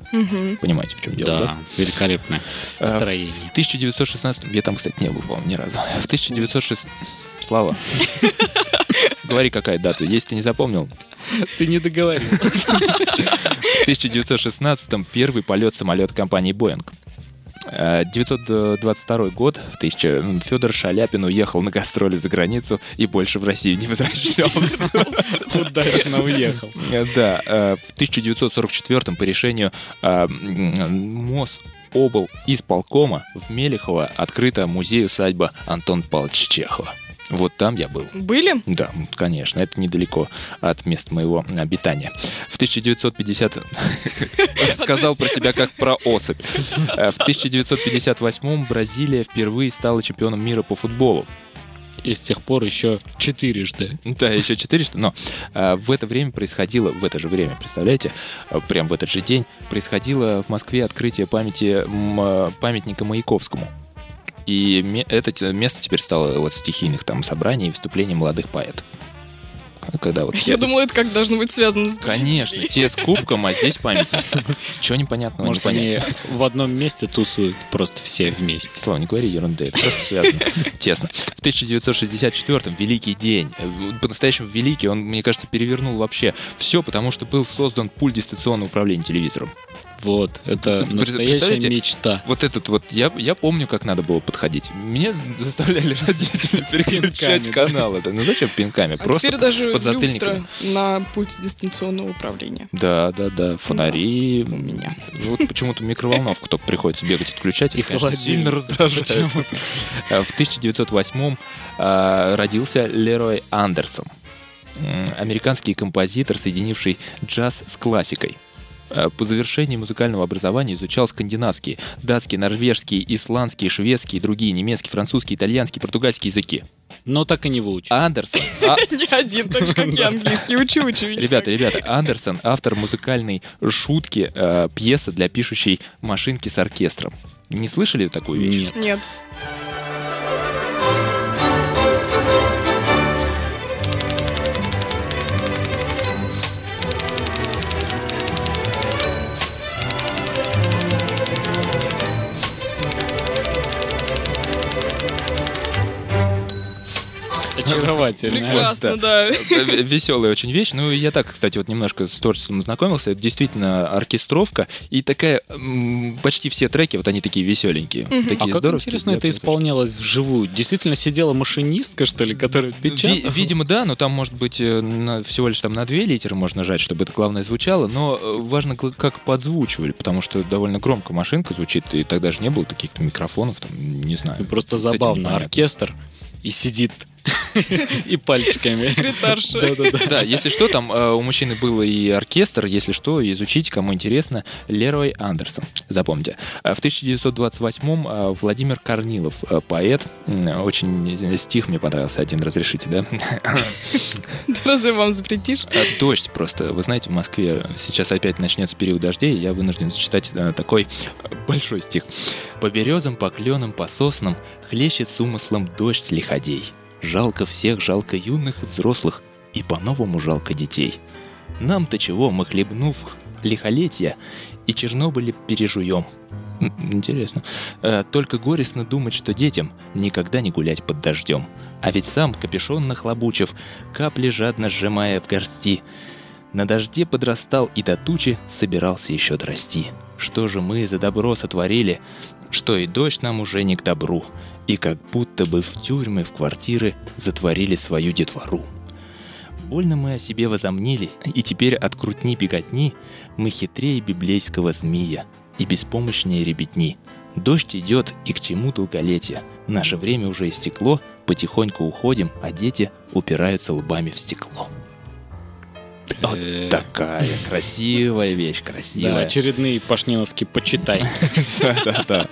Speaker 3: Понимаете, в чем дело, да?
Speaker 5: Да, великолепное
Speaker 3: А,
Speaker 5: строение.
Speaker 3: В 1916 я там, кстати, не был, по-моему, ни разу. В 1906 Слава. Говори, какая дата. Если ты не запомнил,
Speaker 5: Ты не договорил.
Speaker 3: в 1916 первый полет самолета компании Боинг. Э, 922 год, в 1000, Федор Шаляпин уехал на гастроли за границу и больше в Россию не возвращался.
Speaker 5: Удачно уехал.
Speaker 3: Да, э, в 1944 по решению э, МОЗ обл. исполкома в Мелехово открыта музей-усадьба Антон Павловича Чехова. Вот там я был.
Speaker 4: Были?
Speaker 3: Да, конечно, это недалеко от места моего обитания. В 1950... Сказал про себя как про особь. Э, В 1958 Бразилия впервые стала чемпионом мира по футболу.
Speaker 5: И с тех пор еще четырежды.
Speaker 3: Да, еще 400, но э, в это время происходило, в это же время, представляете, э, прям в этот же день происходило в Москве открытие памяти м, памятника Маяковскому. И это место теперь стало вот стихийных там собраний и выступлений молодых поэтов. Когда вот
Speaker 4: Я думала, это как должно быть связано с...
Speaker 3: Конечно, те с кубком, а здесь памятник. Чего непонятного,
Speaker 5: Может, они в одном месте тусуют просто все вместе.
Speaker 3: Слава, не говори ерунды, это просто связано тесно. В 1964-м великий день, э, по-настоящему великий, он, мне кажется, перевернул вообще все, потому что был создан пульт дистанционного управления телевизором.
Speaker 5: Вот, это
Speaker 3: Пред-
Speaker 5: настоящая мечта.
Speaker 3: Вот этот вот, я, я помню, как надо было подходить. Меня заставляли родители переключать каналы. Да. Ну зачем пинками?
Speaker 4: А
Speaker 3: Просто
Speaker 4: теперь даже люстра на пульте дистанционного управления.
Speaker 3: Да, да, да, фонари.
Speaker 4: у меня.
Speaker 3: Вот почему-то микроволновку только приходится бегать отключать.
Speaker 5: И
Speaker 3: конечно,
Speaker 5: холодильник.
Speaker 3: сильно раздражает. Э, В 1908 э, родился Лерой Андерсон. Американский композитор, соединивший джаз с классикой. Э, По завершении музыкального образования изучал скандинавские, датские, норвежские, исландские, шведские, другие, немецкий, французский, итальянский, португальский языки.
Speaker 5: Но так и не выучил.
Speaker 3: Андерсон, а-
Speaker 4: Не один, так же, как я английский учу, учу.
Speaker 3: Ребята, ребята, Андерсон автор музыкальной шутки, э, пьесы для пишущей машинки с оркестром. Не слышали такую вещь?
Speaker 5: Нет.
Speaker 4: Нет.
Speaker 5: Очаровательно.
Speaker 4: Прекрасно, да.
Speaker 3: Веселая очень вещь. Ну, я так, кстати, вот немножко с творчеством знакомился. Это действительно оркестровка. И такая, почти все треки, вот они такие веселенькие.
Speaker 5: А
Speaker 3: Такие
Speaker 5: как
Speaker 3: здоровские,
Speaker 5: интересно это исполнялось вживую? Действительно сидела машинистка, что ли, которая печатала?
Speaker 3: видимо, да, но там, может быть, э, всего лишь там на две литеры можно нажать, чтобы это главное звучало, но э, важно, как подзвучивали, потому что довольно громко машинка звучит, и тогда же не было таких микрофонов, там, не знаю.
Speaker 5: Просто
Speaker 3: С этим
Speaker 5: забавно. Оркестр и сидит и пальчиками.
Speaker 4: Секретарша.
Speaker 5: Да-да-да.
Speaker 3: Да, если что, там э, у мужчины был и оркестр, если что, изучите, кому интересно, Лерой Андерсон, запомните. А В 1928-м э, Владимир Корнилов, э, поэт, очень э, стих мне понравился один, разрешите, да?
Speaker 4: Разве вам запретишь?
Speaker 3: Э, Дождь просто. Вы знаете, в Москве сейчас опять начнется период дождей, я вынужден зачитать э, такой э, большой стих. «По березам, по кленам, по соснам хлещет с умыслом дождь лиходей. Жалко всех, жалко юных и взрослых, и по-новому жалко детей. Нам-то чего, мы хлебнув лихолетия и Чернобыля пережуем». Интересно. Э, Только горестно думать, что детям никогда не гулять под дождем. А ведь сам капюшон нахлобучив, капли жадно сжимая в горсти, на дожде подрастал и до тучи собирался еще дорасти. Что же мы за добро сотворили, что и дождь нам уже не к добру, и как будто бы в тюрьмы, в квартиры затворили свою детвору. Больно мы о себе возомнили, и теперь от крутни беготни мы хитрее библейского змея и беспомощнее ребятни. Дождь идет, и к чему долголетие? Наше время уже истекло, потихоньку уходим, а дети упираются лбами в стекло. Вот
Speaker 5: Э,
Speaker 3: такая красивая вещь,
Speaker 5: Да,
Speaker 3: красивая.
Speaker 5: очередные пашниновские почитай.
Speaker 3: Да-да-да.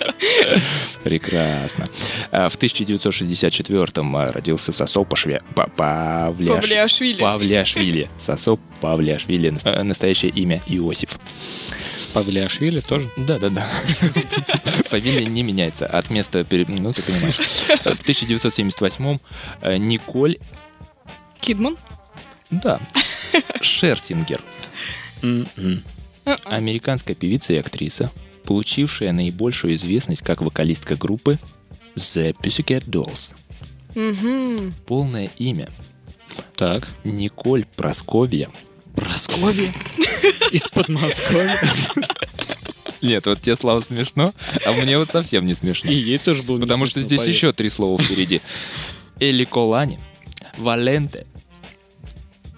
Speaker 3: Прекрасно. А, В 1964-м а, родился Сосо Пашве... Па- Павляш-
Speaker 4: Павлиашвили.
Speaker 3: Павлиашвили. Сосо э, Настоящее имя Иосиф.
Speaker 5: Павлиашвили тоже?
Speaker 3: Да-да-да. Фамилия не меняется. От места... пере- Ну, ты понимаешь. В 1978-м э, Николь...
Speaker 4: Кидман?
Speaker 3: Да. Шерсингер.
Speaker 5: М-м.
Speaker 3: Американская певица и актриса, получившая наибольшую известность как вокалистка группы The Pussycat Dolls. Полное имя
Speaker 5: Так.
Speaker 3: Николь Просковья
Speaker 5: Просковья. Из Подмосковья.
Speaker 3: Нет, вот тебе, Слава, смешно, а мне вот совсем не смешно.
Speaker 5: И ей тоже было не
Speaker 3: Потому что здесь
Speaker 5: поверь.
Speaker 3: еще три слова впереди. Эли Колани, Валенте,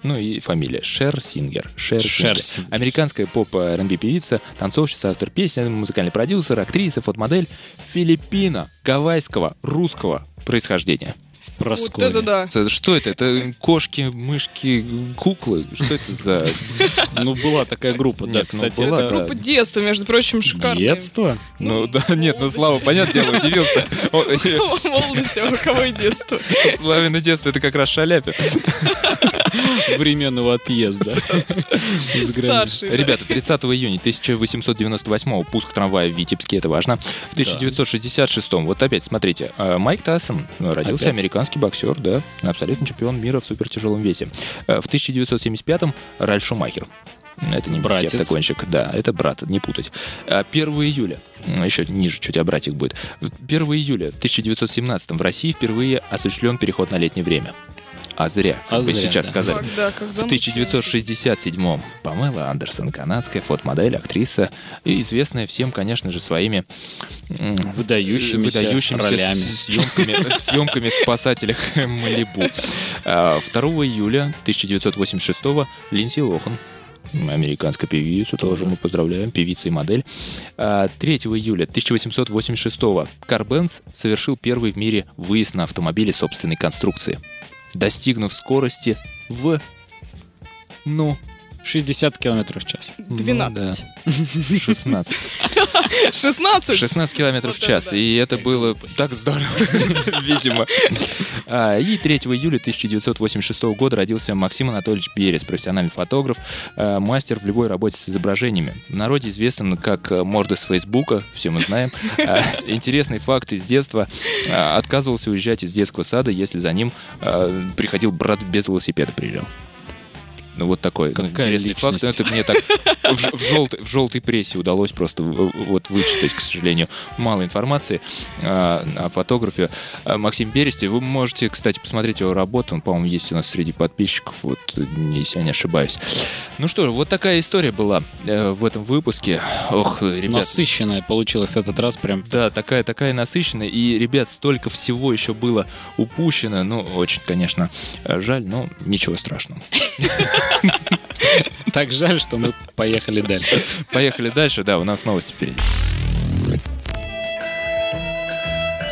Speaker 3: ну и фамилия Шер Сингер. Шер
Speaker 5: Шер
Speaker 3: Сингер.
Speaker 5: Сингер.
Speaker 3: Американская поп-р&b певица, танцовщица, автор песен, музыкальный продюсер, актриса, фотомодель Филиппина, гавайского, русского происхождения.
Speaker 4: Вот это да.
Speaker 3: Что это? Это кошки, мышки, куклы? Что это за...
Speaker 5: Ну, была такая группа, да,
Speaker 3: ну,
Speaker 5: кстати.
Speaker 3: была,
Speaker 5: это.
Speaker 4: Группа детства, между прочим, шикарная.
Speaker 5: Детство?
Speaker 3: Ну да, нет, ну Слава, понятное дело, удивился.
Speaker 4: Молодость, а у кого и детство.
Speaker 3: Славина детство, это как раз Шаляпин.
Speaker 5: Временного отъезда.
Speaker 4: Старший.
Speaker 3: Ребята, 30 июня 1898 пуск трамвая в Витебске, это важно. В 1966 вот опять, смотрите, э, Майк Тайсон ну, родился, американский боксер, да, абсолютный чемпион мира в супертяжелом весе. Э, В 1975 Ральф Шумахер. Это не
Speaker 5: Братец.
Speaker 3: автогонщик, да, это брат, не путать. А 1 июля, еще ниже чуть, а братик будет. 1 июля 1917 в России впервые осуществлен переход на летнее время. А зря, как
Speaker 5: А
Speaker 3: бы
Speaker 5: зря,
Speaker 3: сейчас
Speaker 5: да.
Speaker 3: сказали.
Speaker 4: Как, да, как
Speaker 3: В
Speaker 4: замучили.
Speaker 3: 1967-м Памела Андерсон, канадская фотомодель, актриса, и известная всем, конечно же, своими
Speaker 5: Выдающимися
Speaker 3: выдающимися
Speaker 5: ролями.
Speaker 3: съемками, съемками в «Спасателях Малибу». А, 2 июля 1986 Линдси Лохан, американская певица, тоже мы поздравляем, певица и модель. А, 3 июля 1886 Кар Бенц совершил первый в мире выезд на автомобиле собственной конструкции, достигнув скорости в... Ну,
Speaker 5: 60 километров в час.
Speaker 4: 12.
Speaker 3: Ну, да. 16.
Speaker 4: 16?
Speaker 3: 16 километров в час. И это было так здорово, видимо. А, И 3 июля 1986 года родился Максим Анатольевич Берез, профессиональный фотограф, а, мастер в любой работе с изображениями. В народе известен как а, морда с Фейсбука, все мы знаем. А, Интересный факт из детства. Отказывался уезжать из детского сада, если за ним приходил брат без велосипеда приезжал. Ну, вот такой ну,
Speaker 5: Какая
Speaker 3: интересный факт.
Speaker 5: личность.
Speaker 3: Это мне так в, в желтой, в желтой прессе удалось просто вот вычитать, к сожалению, мало информации а, о фотографе. А, Максим Берестев, вы можете, кстати, посмотреть его работу. Он, по-моему, есть у нас среди подписчиков, вот, если я не ошибаюсь. Ну что ж, вот такая история была э, в этом выпуске. Ох, ребят,
Speaker 5: Насыщенная получилась этот раз прям.
Speaker 3: да, такая, такая насыщенная. И, ребят, столько всего еще было упущено. Ну, очень, конечно, э, жаль, но ничего страшного.
Speaker 5: Так жаль, что мы поехали дальше.
Speaker 3: Поехали дальше. Да, у нас новости впереди.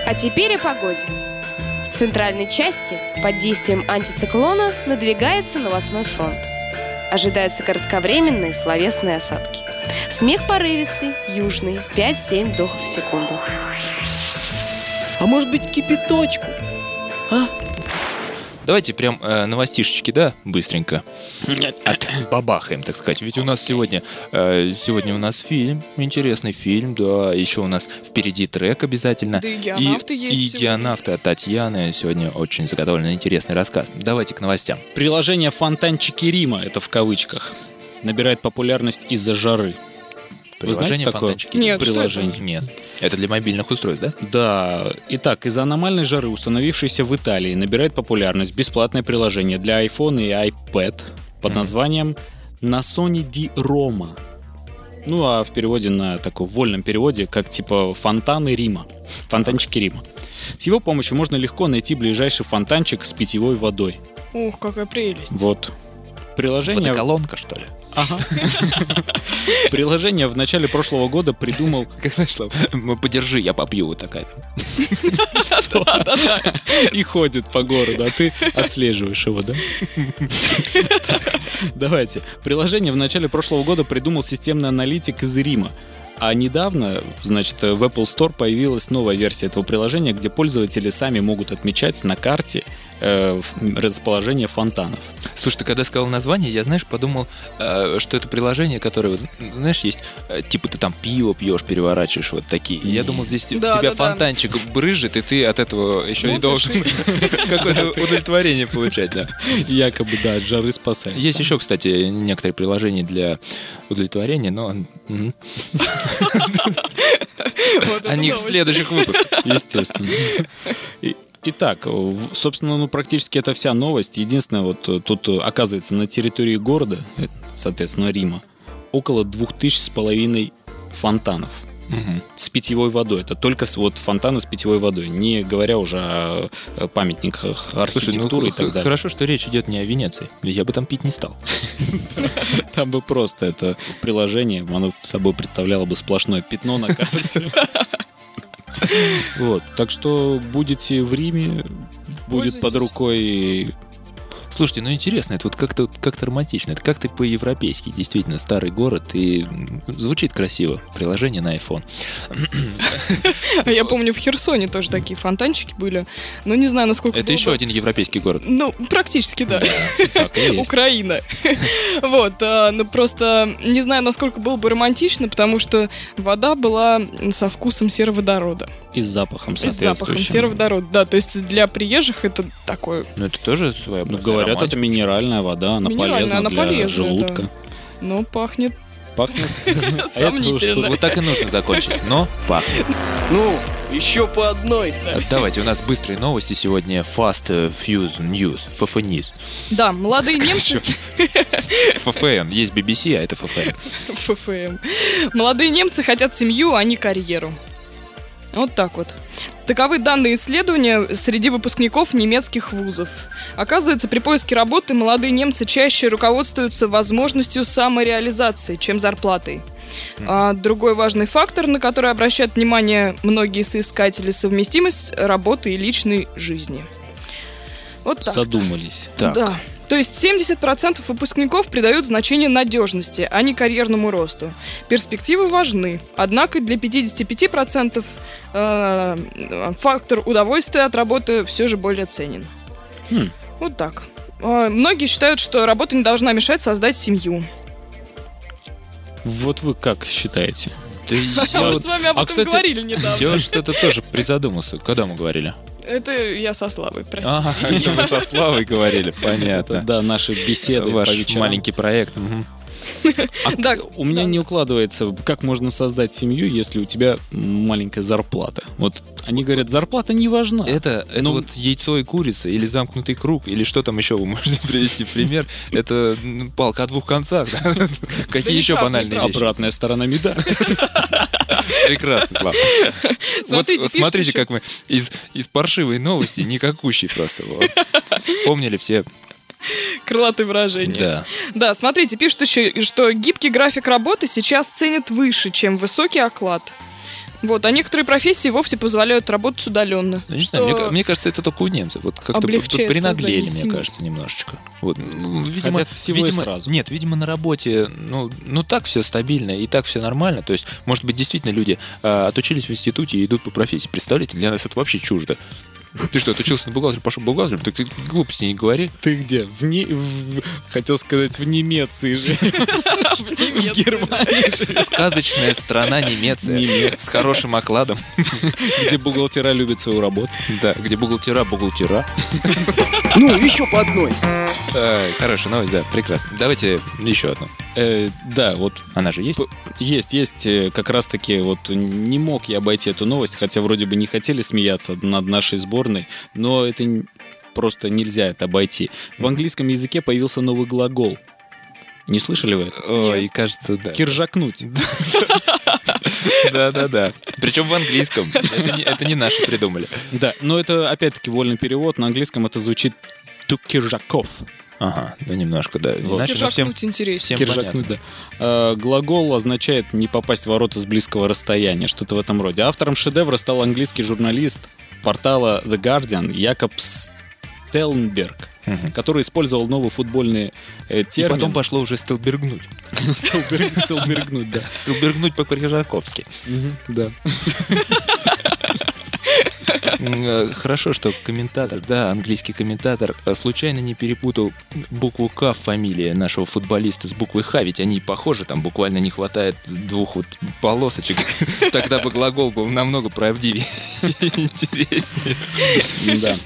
Speaker 6: А теперь о погоде. В центральной части под действием антициклона надвигается новостной фронт. Ожидаются кратковременные словесные осадки. Смех порывистый, южный, 5-7 вдохов в секунду.
Speaker 2: А может быть кипяточку?
Speaker 3: Давайте прям э, новостишечки, да, быстренько. От бабахаем, так сказать. Ведь у нас сегодня, э, сегодня у нас фильм, интересный фильм, да, еще у нас впереди трек обязательно.
Speaker 4: Да и геонавты есть
Speaker 3: И
Speaker 4: сегодня.
Speaker 3: геонавты от Татьяны. Сегодня очень заготовленный интересный рассказ. Давайте к новостям.
Speaker 5: Приложение «Фонтанчики Рима», это в кавычках, набирает популярность из-за жары.
Speaker 3: Приложение
Speaker 5: такое
Speaker 3: фонтанчики.
Speaker 4: Нет, что
Speaker 5: приложение?
Speaker 3: Нет. Это для мобильных устройств, да?
Speaker 5: Да. Итак, из-за аномальной жары, установившейся в Италии, набирает популярность бесплатное приложение для iPhone и iPad под названием Nasoni di Roma. Ну, а в переводе на таком вольном переводе, как типа фонтаны Рима. Фонтанчики Рима. С его помощью можно легко найти ближайший фонтанчик с питьевой водой.
Speaker 4: Ух, какая прелесть.
Speaker 5: Вот. Приложение...
Speaker 3: Водоколонка, что ли?
Speaker 5: Ага. Приложение в начале прошлого года придумал
Speaker 3: Как знаешь, Слав, ну, подержи, я попью, вот такая.
Speaker 5: и ходит по городу, а ты отслеживаешь его, да? Давайте. Приложение в начале прошлого года придумал системный аналитик из Рима. А недавно, значит, в Apple Store появилась новая версия этого приложения, где пользователи сами могут отмечать на карте э, в- расположение фонтанов.
Speaker 3: Слушай, ты когда сказал название, я, знаешь, подумал, э, что это приложение, которое, вот, знаешь, есть, э, типа ты там пиво пьешь, переворачиваешь, вот такие. И я думал, здесь в
Speaker 4: Да,
Speaker 3: тебя
Speaker 4: да, да.
Speaker 3: фонтанчик брызжет, и ты от этого еще и должен какое-то удовлетворение получать, да.
Speaker 5: Якобы, да, жары спасает.
Speaker 3: Есть еще, кстати, некоторые приложения для удовлетворения, но о них в следующих выпусках.
Speaker 5: Естественно. Итак, в- собственно, ну практически это вся новость. Единственное, вот э, тут э, оказывается на территории города, э, соответственно, Рима, около двух тысяч с половиной фонтанов с питьевой водой. Это только вот фонтаны с питьевой водой, не говоря уже о э, памятниках
Speaker 3: Слушай, ну
Speaker 5: архитектуры и так далее.
Speaker 3: хорошо, что речь идет не о Венеции. Я бы там пить не стал.
Speaker 5: Там бы просто это приложение, оно собой представляло бы сплошное пятно на карте. Вот, так что будете в Риме, будет под рукой
Speaker 3: Слушайте, ну интересно, это вот как-то как романтично, это как-то по-европейски, действительно, старый город, и звучит красиво. Приложение на iPhone.
Speaker 4: Я помню, в Херсоне тоже такие фонтанчики были. Но не знаю, насколько
Speaker 3: Это еще один европейский город.
Speaker 4: Ну, практически, да. Украина. Вот, а, ну просто не знаю, насколько было бы романтично, потому что вода была со вкусом сероводорода.
Speaker 5: И с запахом
Speaker 4: И с запахом
Speaker 5: соответствующим.
Speaker 4: сероводорода, да. То есть для приезжих это такое,
Speaker 3: Ну это тоже своя
Speaker 5: Говорят, это минеральная вода, она
Speaker 4: Минеральная,
Speaker 5: полезна
Speaker 4: она
Speaker 5: для желудка.
Speaker 4: ну, пахнет
Speaker 5: Пахнет? А это
Speaker 4: сомнительно.
Speaker 3: Вот так и нужно закончить, но пахнет.
Speaker 2: Ну, еще по одной.
Speaker 3: Давайте, у нас быстрые новости сегодня. Fast Fuse News, ФФНИС.
Speaker 4: Да, молодые немцы...
Speaker 3: ФФН, есть BBC, а это ФФН.
Speaker 4: ФФМ. Молодые немцы хотят семью, а не карьеру. Вот так вот. Таковы данные исследования среди выпускников немецких вузов. Оказывается, при поиске работы молодые немцы чаще руководствуются возможностью самореализации, чем зарплатой. А другой важный фактор, на который обращают внимание многие соискатели, совместимость работы и личной жизни. Вот так.
Speaker 5: Задумались.
Speaker 3: Так.
Speaker 4: Да. То есть 70% выпускников придают значение надежности, а не карьерному росту. Перспективы важны, однако для 55% э, фактор удовольствия от работы все же более ценен.
Speaker 5: Хм.
Speaker 4: Вот так. Э, Многие считают, что работа не должна мешать создать семью.
Speaker 5: Вот вы как считаете?
Speaker 3: Да я
Speaker 4: Мы
Speaker 3: вот-
Speaker 4: с вами об
Speaker 5: а,
Speaker 4: этом
Speaker 5: кстати,
Speaker 4: говорили недавно.
Speaker 3: я что-то тоже призадумался. Когда мы говорили?
Speaker 4: Это я со Славой, простите.
Speaker 3: Ага, это вы со Славой говорили, понятно.
Speaker 5: Да, наши беседы
Speaker 3: Ваш маленький проект.
Speaker 5: А
Speaker 4: Да,
Speaker 5: у меня не укладывается, как можно создать семью, если у тебя маленькая зарплата. Вот они говорят, зарплата не важна.
Speaker 3: Это, это
Speaker 5: Ну-
Speaker 3: вот яйцо и курица, или замкнутый круг, или что там еще вы можете привести в пример. Это палка о двух концах. да? Какие еще банальные вещи?
Speaker 5: Обратная сторона медали.
Speaker 3: Прекрасно, Слава.
Speaker 4: Смотрите,
Speaker 3: вот смотрите, как мы из, из паршивой новости, никакущей просто. вот. Вспомнили все.
Speaker 4: Крылатые выражения.
Speaker 3: Да.
Speaker 4: Да, смотрите, пишут еще, что гибкий график работы сейчас ценят выше, чем высокий оклад. Вот, а некоторые профессии вовсе позволяют работать удаленно.
Speaker 3: Ну, Не знаю, мне, мне кажется, это только у немцев. Вот как-то
Speaker 4: создание
Speaker 3: мне кажется, немножечко. Вот, видимо,
Speaker 5: Хотят всего и
Speaker 3: видимо-
Speaker 5: сразу.
Speaker 3: Нет, видимо, на работе, ну, ну так все стабильно и так все нормально. То есть, может быть, действительно люди а, отучились в институте и идут по профессии. Представляете, для нас это вообще чуждо. Ты что, отучился на бухгалтера, пошел бухгалтером? Так ты глупости не говори.
Speaker 5: Ты где? В не... в- Хотел сказать, в Немеции же. В Германии же.
Speaker 3: Сказочная страна Немеция.
Speaker 5: Немеция.
Speaker 3: С хорошим окладом.
Speaker 5: Где бухгалтера любят свою работу.
Speaker 3: Да, где бухгалтера, бухгалтера.
Speaker 2: Ну, еще по одной.
Speaker 3: Э, Хорошая новость, да, прекрасно. Давайте еще одну.
Speaker 5: Э, Да, вот
Speaker 3: Она же есть?
Speaker 5: Есть, есть. э, Как раз-таки вот не мог я обойти эту новость, хотя вроде бы не хотели смеяться над нашей сборной, но это просто нельзя это обойти. В английском языке появился новый глагол. Не слышали вы это?
Speaker 3: Ой, кажется, да.
Speaker 5: Киржакнуть.
Speaker 3: Да-да-да. Причем в английском. Это не, наши придумали.
Speaker 5: Да, но это опять-таки вольный перевод. На английском это звучит to киржаков.
Speaker 3: Ага, да немножко, да.
Speaker 5: Вот.
Speaker 3: Иначе ну, всем,
Speaker 4: Киржакнуть интереснее.
Speaker 3: всем
Speaker 5: Киржакнуть,
Speaker 3: понятно.
Speaker 5: да. Э, Глагол означает не попасть в ворота с близкого расстояния, что-то в этом роде. Автором шедевра стал английский журналист портала The Guardian Якоб Стелнберг, который использовал новый футбольный э,
Speaker 3: И
Speaker 5: термин.
Speaker 3: потом пошло уже стелбергнуть.
Speaker 5: Стелберг- Стелбергнуть, да.
Speaker 3: Стелбергнуть по-крижаковски.
Speaker 5: Да.
Speaker 3: Э, Хорошо, что комментатор, да, английский комментатор, э, случайно не перепутал букву К в фамилии нашего футболиста с буквой Х, ведь они похожи, там буквально не хватает двух вот полосочек. Тогда бы глагол был намного правдивее и интереснее.
Speaker 5: Да.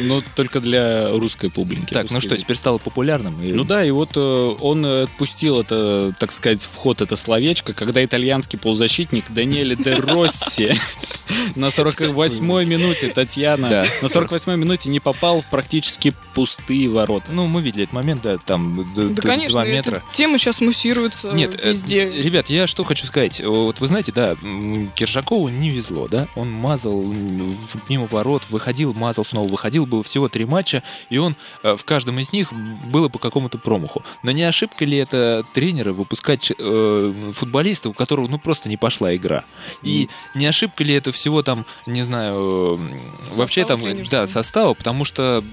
Speaker 5: Но только для русской публики.
Speaker 3: Так, ну что, теперь стало популярным? и-
Speaker 5: Ну да, и вот э, он э, отпустил это, так сказать, в ход это словечко, когда итальянский полузащитник Даниэле де Росси на 48-й минуте, Татьяна, на 48-й минуте не попал в практически пустые ворота.
Speaker 3: Ну, мы видели этот момент, да, там
Speaker 4: Да, конечно,
Speaker 3: два метра.
Speaker 4: тема сейчас муссируется
Speaker 3: Нет, э,
Speaker 4: везде.
Speaker 3: ребят, я что хочу сказать. Вот вы знаете, да, Киржакову не везло, да? Он мазал мимо ворот, выходил, мазал, снова выходил. Было всего три матча, и он э, в каждом из них было по какому-то промаху. Но не ошибка ли это тренера выпускать э, футболиста, у которого, ну, просто не пошла игра? И не ошибка ли это всего там, не знаю, э, вообще там,
Speaker 4: тренерского.
Speaker 3: да, состава, потому что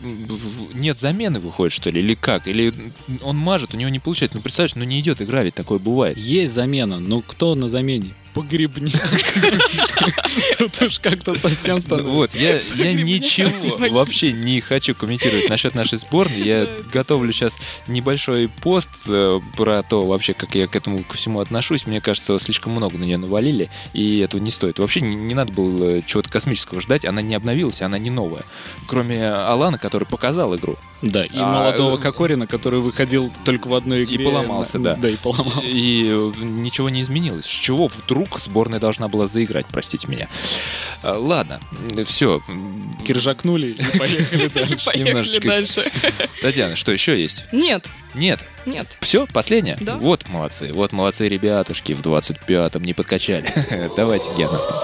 Speaker 3: нет замены, выходит, что ли, или как? Или он мажет, у него не получается. Ну, представляешь, ну не идет игра, ведь такое бывает.
Speaker 5: Есть замена, но кто на замене? Погребник. Тут уж как-то совсем становится.
Speaker 3: Вот, я, я ничего вообще не хочу комментировать насчет нашей сборной. Я готовлю сейчас небольшой пост э, про то вообще, как я к этому ко всему отношусь. Мне кажется, слишком много на нее навалили, и этого не стоит. Вообще не, надо было чего-то космического ждать. Она не обновилась, она не новая. Кроме Алана, который показал игру.
Speaker 5: Да, и
Speaker 3: А,
Speaker 5: молодого
Speaker 3: э,
Speaker 5: Кокорина, который выходил только в одной
Speaker 3: И
Speaker 5: игре.
Speaker 3: поломался, да.
Speaker 5: Да, и поломался.
Speaker 3: И э, ничего не изменилось. С чего вдруг сборная должна была заиграть, простите меня. Э, Ладно, все.
Speaker 5: Киржакнули и поехали дальше.
Speaker 4: Поехали
Speaker 3: немножечко.
Speaker 4: дальше.
Speaker 3: Татьяна, что еще есть?
Speaker 4: Нет,
Speaker 3: Нет.
Speaker 4: нет.
Speaker 3: Все, последнее?
Speaker 4: Да.
Speaker 3: Вот молодцы, вот молодцы ребятушки в 25-м не подкачали. Давайте, геонавтам.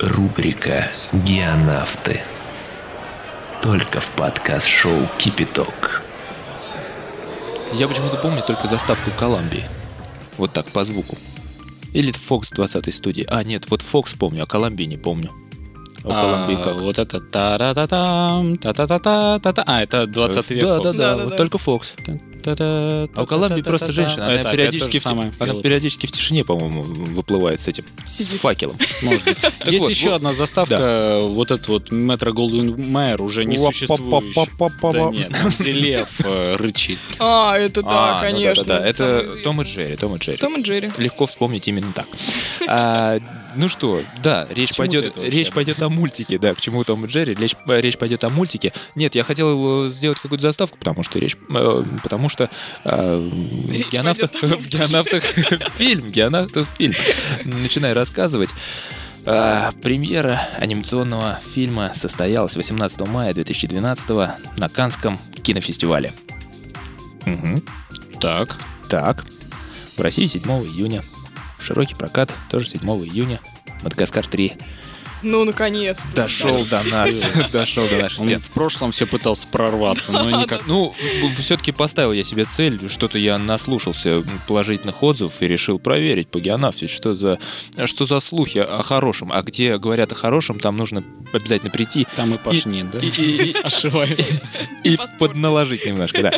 Speaker 1: Рубрика «Геонавты». Только в подкаст-шоу «Кипяток».
Speaker 3: Я почему-то помню только заставку Колумбии. Вот так, по звуку. Или Fox 20 студии. А, нет, вот Fox помню, а Колумбии не помню. А у Колумбии
Speaker 5: А,
Speaker 3: как?
Speaker 5: Вот это та-та-та-там, та-та-та-та-та-та. А, это 20 век.
Speaker 3: Да, да, да, вот только Fox. А у Колумбии просто женщина. Она,
Speaker 5: Это
Speaker 3: периодически,
Speaker 5: то же
Speaker 3: в,
Speaker 5: самое
Speaker 3: она
Speaker 5: делает.
Speaker 3: периодически в тишине, по-моему, выплывает с этим, с факелом.
Speaker 5: Может быть. Есть
Speaker 3: вот,
Speaker 5: еще
Speaker 3: вот.
Speaker 5: одна заставка, вот этот вот Метро Голдвин Майер уже не существующий. Да нет, там, где лев э, рычит.
Speaker 4: А, это да,
Speaker 3: А, ну
Speaker 4: конечно.
Speaker 3: да, да, да. Это. Том и Джерри, Том и Джерри.
Speaker 4: Том и Джерри.
Speaker 3: Легко вспомнить именно так. Ну что, да, речь пойдет, речь пойдет о мультике, да, к чему Том и Джерри, речь, речь пойдет о мультике. Нет, я хотел э, сделать какую-то заставку, потому что речь, э, потому что э, в геонавтах, в геонавтах фильм, геонавтах фильм. Начинаю рассказывать. А, премьера анимационного фильма состоялась 18 мая 2012 на Канском кинофестивале. Мгм.
Speaker 5: Так.
Speaker 3: Так, в России 7 июня. В широкий прокат тоже 7 июня. Мадагаскар 3
Speaker 4: Ну, наконец-то.
Speaker 3: дошел до нас. Дошел до наших
Speaker 5: Он в прошлом все пытался прорваться, но никак.
Speaker 3: Ну, все-таки поставил я себе цель, что-то я наслушался положительных отзывов и решил проверить по геонавте, что за, что за слухи о хорошем. А где говорят о хорошем, там нужно обязательно прийти
Speaker 5: Там и пошнит, да?
Speaker 3: и, и- и- подналожить немножко, да.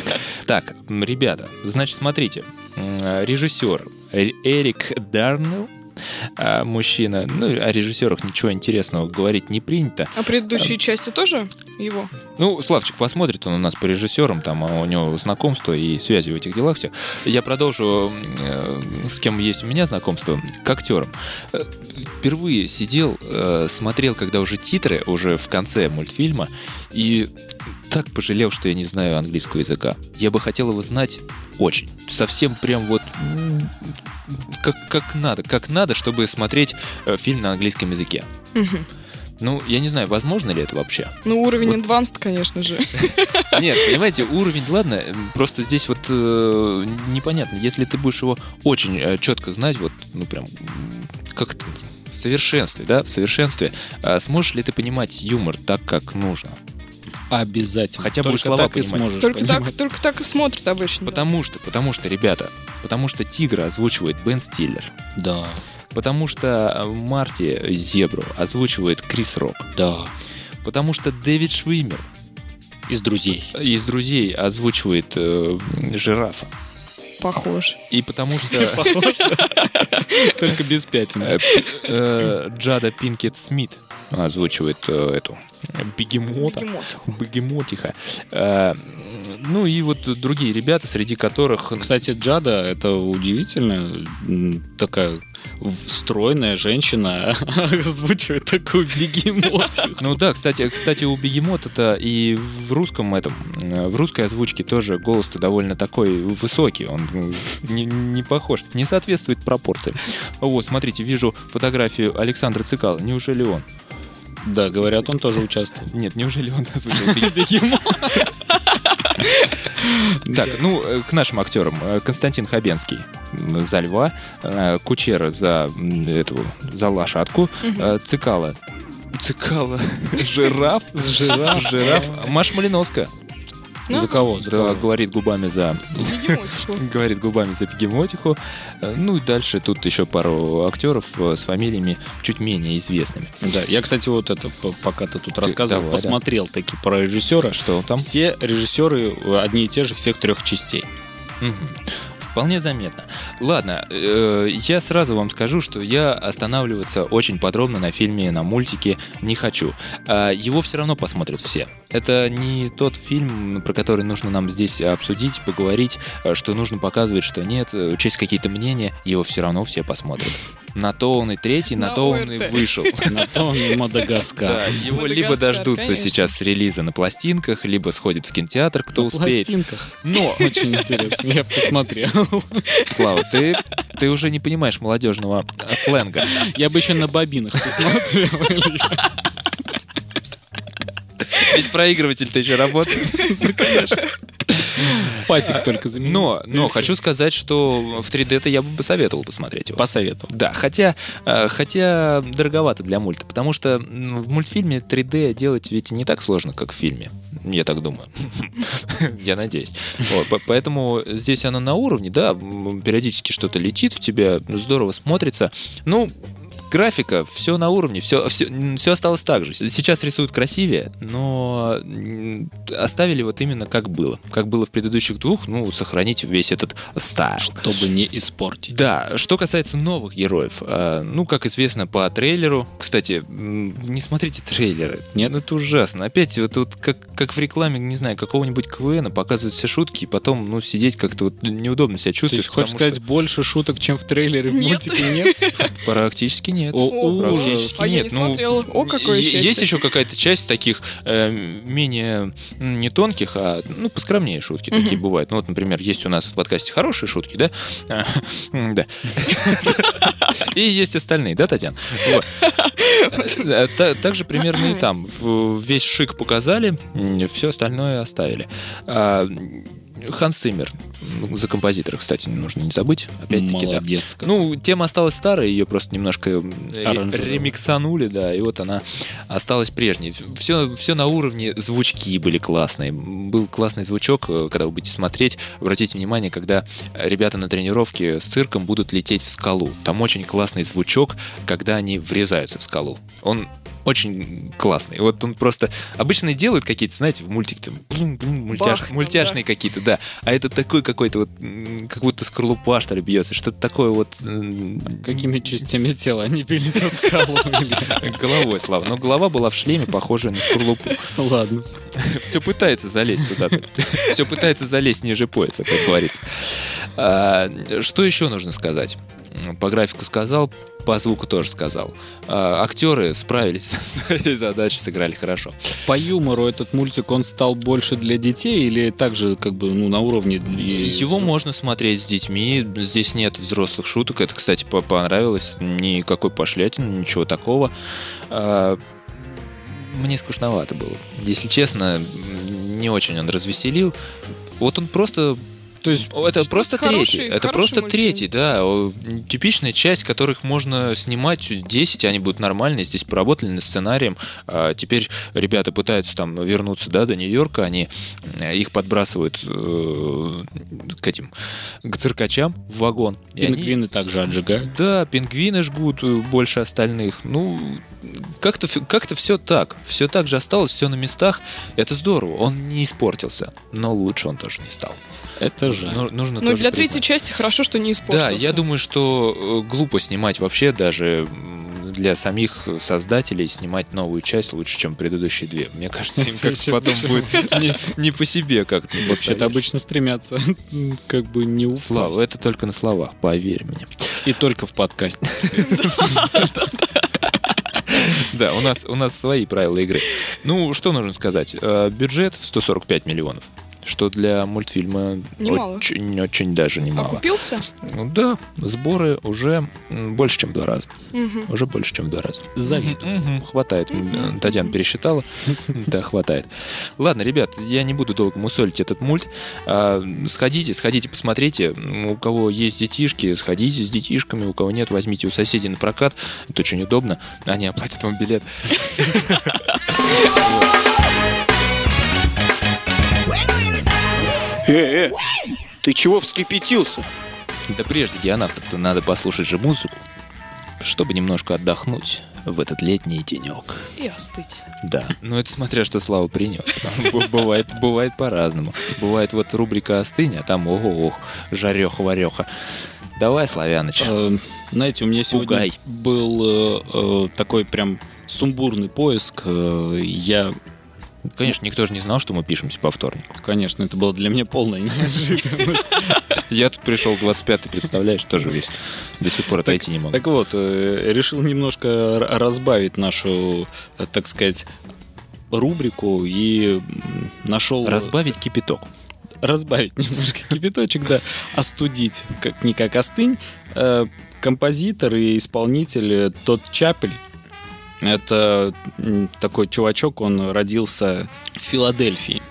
Speaker 3: Так, ребята, значит, смотрите. М, Режиссер Эрик Дарнелл, а, мужчина, ну, о режиссерах ничего интересного говорить не принято.
Speaker 4: А предыдущие части тоже его?
Speaker 3: Ну, Славчик посмотрит, он у нас по режиссерам, там а у него знакомство и связи в этих делах все. Я продолжу, э, с кем есть у меня знакомство, к актерам. Э, Впервые сидел, э, смотрел, когда уже титры, уже в конце мультфильма, и так пожалел, что я не знаю английского языка. Я бы хотел его знать очень. Совсем прям вот как, как надо, как надо, чтобы смотреть э, фильм на английском языке. Ну, я не знаю, возможно ли это вообще.
Speaker 4: Ну, уровень advanced, конечно же.
Speaker 3: Нет, понимаете, уровень, ладно, просто здесь вот э, непонятно, если ты будешь его очень э, четко знать, вот, ну прям, как в совершенстве, да, в совершенстве, а сможешь ли ты понимать юмор так, как нужно?
Speaker 5: Обязательно.
Speaker 3: Хотя бы
Speaker 5: Только
Speaker 3: слова
Speaker 5: так и сможешь
Speaker 4: Только так, только так и смотрят обычно. да.
Speaker 3: Потому что, потому что, ребята, потому что Тигра озвучивает Бен Стиллер,
Speaker 5: Да,
Speaker 3: потому что э, Марти Зебру озвучивает Крис Рок,
Speaker 5: да.
Speaker 3: потому что Дэвид Швимер
Speaker 5: Из друзей.
Speaker 3: из друзей озвучивает э, жирафа.
Speaker 4: Похож.
Speaker 3: И потому что
Speaker 5: Только без пятен.
Speaker 3: э, э, Джада Пинкет Смит озвучивает эту бегемота.
Speaker 4: Бегемотиху.
Speaker 3: Бегемотиха. Э, Ну и вот другие ребята, среди которых...
Speaker 5: Кстати, Джада, это удивительно, такая стройная женщина озвучивает такую бегемотию.
Speaker 3: Ну да, кстати, кстати, у бегемота-то и в русском этом, э, в русской озвучке тоже голос-то довольно такой высокий, он не, не похож, не соответствует пропорциям. Вот, смотрите, вижу фотографию Александра Цикала, неужели он?
Speaker 5: Да, говорят, он тоже участвовал.
Speaker 3: Нет, неужели он озвучил? Так, ну, э, к нашим актерам. Э, Константин Хабенский за льва, э, Кучера за эту, за лошадку, Цикала. Цикала. Жираф. Жираф. Жираф. Маш Малиновская.
Speaker 5: За кого? За
Speaker 3: Да,
Speaker 5: кого?
Speaker 3: говорит губами за говорит губами за бегемотиху. Э, Ну и дальше тут еще пару актеров э, с фамилиями чуть менее известными.
Speaker 5: Да, я, кстати, вот это, пока ты тут рассказывал,
Speaker 3: давай, да.
Speaker 5: посмотрел таки про режиссера.
Speaker 3: Что там?
Speaker 5: Все режиссеры э, одни и те же всех трех частей.
Speaker 3: Вполне заметно. Ладно, э, я сразу вам скажу, что я останавливаться очень подробно на фильме, на мультике не хочу. А его все равно посмотрят все. Это не тот фильм, про который нужно нам здесь обсудить, поговорить, э, что нужно показывать, что нет, э, учесть какие-то мнения, его все равно все посмотрят. На то он и третий, на,
Speaker 4: На
Speaker 3: то он и вышел.
Speaker 5: На то он и Мадагаскар.
Speaker 3: Да, его либо
Speaker 4: Мадагаскар,
Speaker 3: дождутся
Speaker 4: конечно.
Speaker 3: сейчас с релиза на пластинках, либо сходят в кинотеатр, кто
Speaker 5: На
Speaker 3: успеет.
Speaker 5: пластинках.
Speaker 3: Но
Speaker 5: Очень интересно, я посмотрел.
Speaker 3: Слава, ты, ты уже не понимаешь молодежного сленга.
Speaker 5: Я бы еще на бобинах посмотрел.
Speaker 3: Ведь проигрыватель-то еще работает.
Speaker 5: Пасик только заменить.
Speaker 3: Но, но хочу сказать, что в 3D-то я бы посоветовал посмотреть его.
Speaker 5: Посоветовал.
Speaker 3: Да, хотя, э, хотя дороговато для мульта, потому что в мультфильме 3D делать ведь не так сложно, как в фильме. Я так думаю. Я надеюсь. Вот, Поэтому здесь оно на уровне, да, периодически что-то летит в тебя, здорово смотрится. Ну, графика, все на уровне, все, все, осталось так же. Сейчас рисуют красивее, но оставили вот именно как было. Как было в предыдущих двух, ну, сохранить весь этот стайл.
Speaker 5: Чтобы не испортить.
Speaker 3: Да, что касается новых героев, э, ну, как известно по трейлеру, кстати, не смотрите трейлеры.
Speaker 5: Нет?
Speaker 3: Это ужасно. Опять вот, вот как, как в рекламе, не знаю, какого-нибудь КВН показывают все шутки, и потом, ну, сидеть как-то вот неудобно себя
Speaker 5: То
Speaker 3: чувствовать.
Speaker 5: есть, хочешь сказать, больше шуток, чем в трейлере в
Speaker 4: Нет.
Speaker 5: мультике нет?
Speaker 3: что практически нет.
Speaker 5: О, ужас.
Speaker 3: Практически
Speaker 4: А я
Speaker 3: нет.
Speaker 4: не
Speaker 3: Ну,
Speaker 4: смотрела. О, какое.
Speaker 3: Есть еще какая-то часть таких э, менее не тонких, а ну поскромнее шутки такие бывают. Ну вот, например, есть у нас в подкасте хорошие шутки, да? А, Да. И есть остальные, да, Татьяна? Э, та- Также примерно и там. Весь шик показали, все остальное оставили. Ханс Циммер, за композитора, кстати, нужно не забыть. Опять-таки, да.
Speaker 5: Молодец. как.
Speaker 3: Ну, тема осталась старая, ее просто немножко
Speaker 5: Аранжировали.
Speaker 3: ремиксанули, да, и вот она осталась прежней. Все, все на уровне звучки были классные. Был классный звучок, э, когда вы будете смотреть. Обратите внимание, когда ребята на тренировке с цирком будут лететь в скалу. Там очень классный звучок, когда они врезаются в скалу. Он очень классный. Вот он просто... Обычно делают какие-то, знаете, в мультике там, мультяш-
Speaker 4: Бах,
Speaker 3: мультяшные какие-то, да. А это такой какой-то вот, как будто скорлупа, что ли, бьется. Что-то такое вот...
Speaker 5: Какими частями тела они били со скалу? Илья?
Speaker 3: Головой, Слава. Но голова была в шлеме, похожая на скорлупу.
Speaker 5: Ладно.
Speaker 3: Все пытается залезть туда. Все пытается залезть ниже пояса, как говорится. А, Что еще нужно сказать? По графику сказал, по звуку тоже сказал. А, Актеры справились со своей задачей, сыграли хорошо.
Speaker 5: По юмору этот мультик, он стал больше для детей или также как бы ну, на уровне для...
Speaker 3: Его можно смотреть с детьми, здесь нет взрослых шуток. Это, кстати, по- понравилось. Никакой пошлятины, ничего такого. А, Мне скучновато было. Если честно, не очень он развеселил. Вот он просто
Speaker 5: То есть
Speaker 3: Это просто
Speaker 4: Хороший-
Speaker 3: третий. Это просто
Speaker 4: мультфильм.
Speaker 3: третий, да. Типичная часть, которых можно снимать 10, они будут нормальные. Здесь поработали над сценарием. А теперь ребята пытаются там вернуться да, до Нью-Йорка. Они э, их подбрасывают э, к этим к циркачам в вагон. И они-
Speaker 5: пингвины также отжигают.
Speaker 3: Да, пингвины жгут э, больше остальных. Ну, как-то как все так. Все так же осталось, все на местах. Это здорово. Он не испортился. Но лучше он тоже не стал.
Speaker 5: Это жаль.
Speaker 3: Ну, нужно
Speaker 4: Но для
Speaker 3: признать.
Speaker 4: третьей части хорошо, что не испортился.
Speaker 3: Да, я думаю, что э, глупо снимать вообще даже для самих создателей снимать новую часть лучше, чем предыдущие две. Мне кажется, им как потом будет не, не по себе как-то.
Speaker 5: Вообще-то обычно стремятся как бы не упасть.
Speaker 3: Слава, это только на словах, поверь мне.
Speaker 5: И только в подкасте.
Speaker 3: Да, у нас, у нас свои правила игры. Ну, что нужно сказать? Э, Бюджет в 145 миллионов. Что для мультфильма
Speaker 4: Немало.
Speaker 3: очень, очень даже немало.
Speaker 4: Окупился?
Speaker 3: Ну да, сборы уже больше, чем в два раза. Уже больше, чем в два раза.
Speaker 5: Завидую.
Speaker 3: Мгм, хватает. М, Татьяна пересчитала. Да, хватает. Ладно, ребят, я не буду долго мусолить этот мульт. А, Сходите, сходите, посмотрите. У кого есть детишки, сходите с детишками. У кого нет, возьмите у соседей на прокат. Это очень удобно. Они оплатят вам билет.
Speaker 2: Э, э, ты чего вскипятился?
Speaker 3: Да прежде геонавтов-то надо послушать же музыку, чтобы немножко отдохнуть в этот летний денек.
Speaker 4: И остыть.
Speaker 3: Да, но это смотря что Слава принес. Бывает, бывает по-разному. Бывает вот рубрика «Остынь», а там ого-ох, жареха-вареха. Давай, Славяныч.
Speaker 5: Э, Знаете, у меня сегодня
Speaker 3: Пугай.
Speaker 5: был э, э, такой прям сумбурный поиск. Я,
Speaker 3: Конечно, никто же не знал, что мы пишемся по вторнику.
Speaker 5: конечно, это было для меня полная неожиданность.
Speaker 3: Я тут пришел 25-й, представляешь, тоже весь. До сих пор отойти не могу.
Speaker 5: Так вот, э, решил немножко разбавить нашу, э, так сказать, рубрику и нашел...
Speaker 3: Разбавить кипяток.
Speaker 5: разбавить немножко кипяточек, да, остудить, как-никак остынь. Э, Композитор и исполнитель Тодд Чапель. Это такой чувачок, он родился в Филадельфии.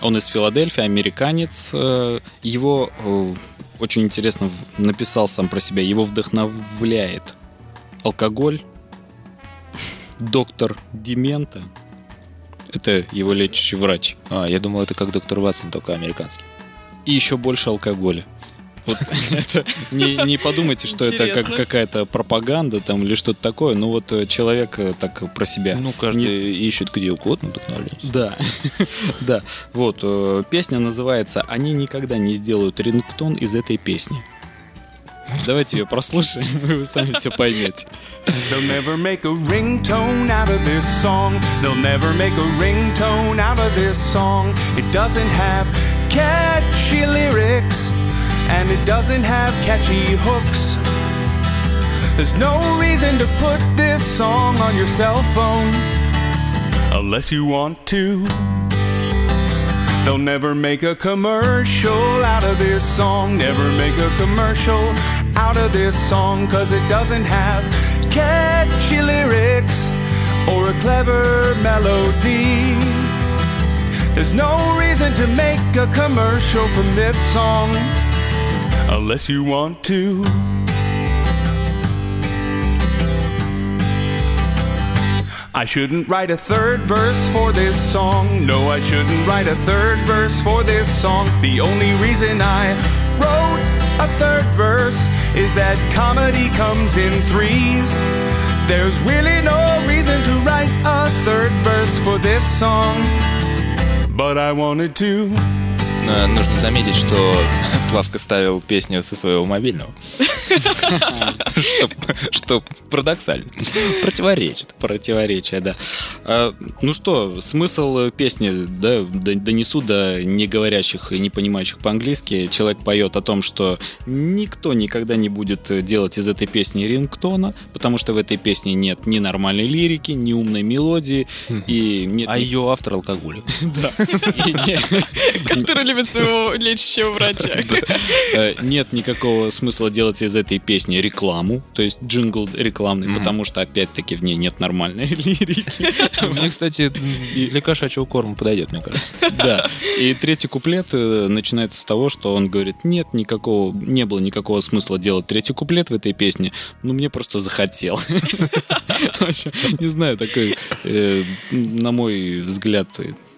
Speaker 5: Он из Филадельфии, американец. Э, Его э, очень интересно написал сам про себя. Его вдохновляет алкоголь, доктор Демента. Это его лечащий врач
Speaker 3: А, я думал, это как доктор Ватсон, только американский.
Speaker 5: и еще больше алкоголя. Вот это не, не подумайте, что это как
Speaker 4: Интересно.
Speaker 5: какая-то пропаганда там или что-то такое. Ну вот э, человек э, так про себя.
Speaker 3: Ну, каждый
Speaker 5: Не-
Speaker 3: ищет где угодно вдохновление.
Speaker 5: Да, да. Вот э, песня называется "Они никогда не сделают рингтон из этой песни". Давайте ее прослушаем, и вы сами все поймете.
Speaker 7: They'll never make a ringtone out of this song. They'll never make a ringtone out of this song. It doesn't have catchy lyrics and it doesn't have catchy hooks. There's no reason to put this song on your cell phone unless you want to. They'll never make a commercial out of this song. Never make a commercial out of this song. Cause it doesn't have catchy lyrics or a clever melody. There's no reason to make a commercial from this song unless you want to. I shouldn't write a third verse for this song. No, I shouldn't write a third verse for this song. The only reason I wrote a third verse is that comedy comes in threes. There's really no reason to write a third verse for this song. But I wanted to.
Speaker 3: Нужно заметить, что Славка ставил песню со своего мобильного. Что- парадоксально. Противоречит.
Speaker 5: Противоречие, да. А, ну что, смысл песни, донесу до неговорящих и не понимающих по-английски. Человек поет о том, что никто никогда не будет делать из этой песни рингтона, потому что в этой песне нет ни нормальной лирики, ни умной мелодии, и нет...
Speaker 3: А ее автор алкоголик.
Speaker 5: Да. Не-
Speaker 4: Который любит любит своего лечащего врача.
Speaker 5: Э, Нет никакого смысла делать из этой песни рекламу, то есть джингл рекламный, потому что опять-таки в ней нет нормальной лирики.
Speaker 3: Мне, кстати, для кошачьего корма подойдет, мне кажется.
Speaker 5: Да. И третий куплет э, начинается с того, что он говорит, нет никакого, не было никакого смысла делать третий куплет в этой песне, ну мне просто захотел. В общем, Не знаю, такой, э, на мой взгляд,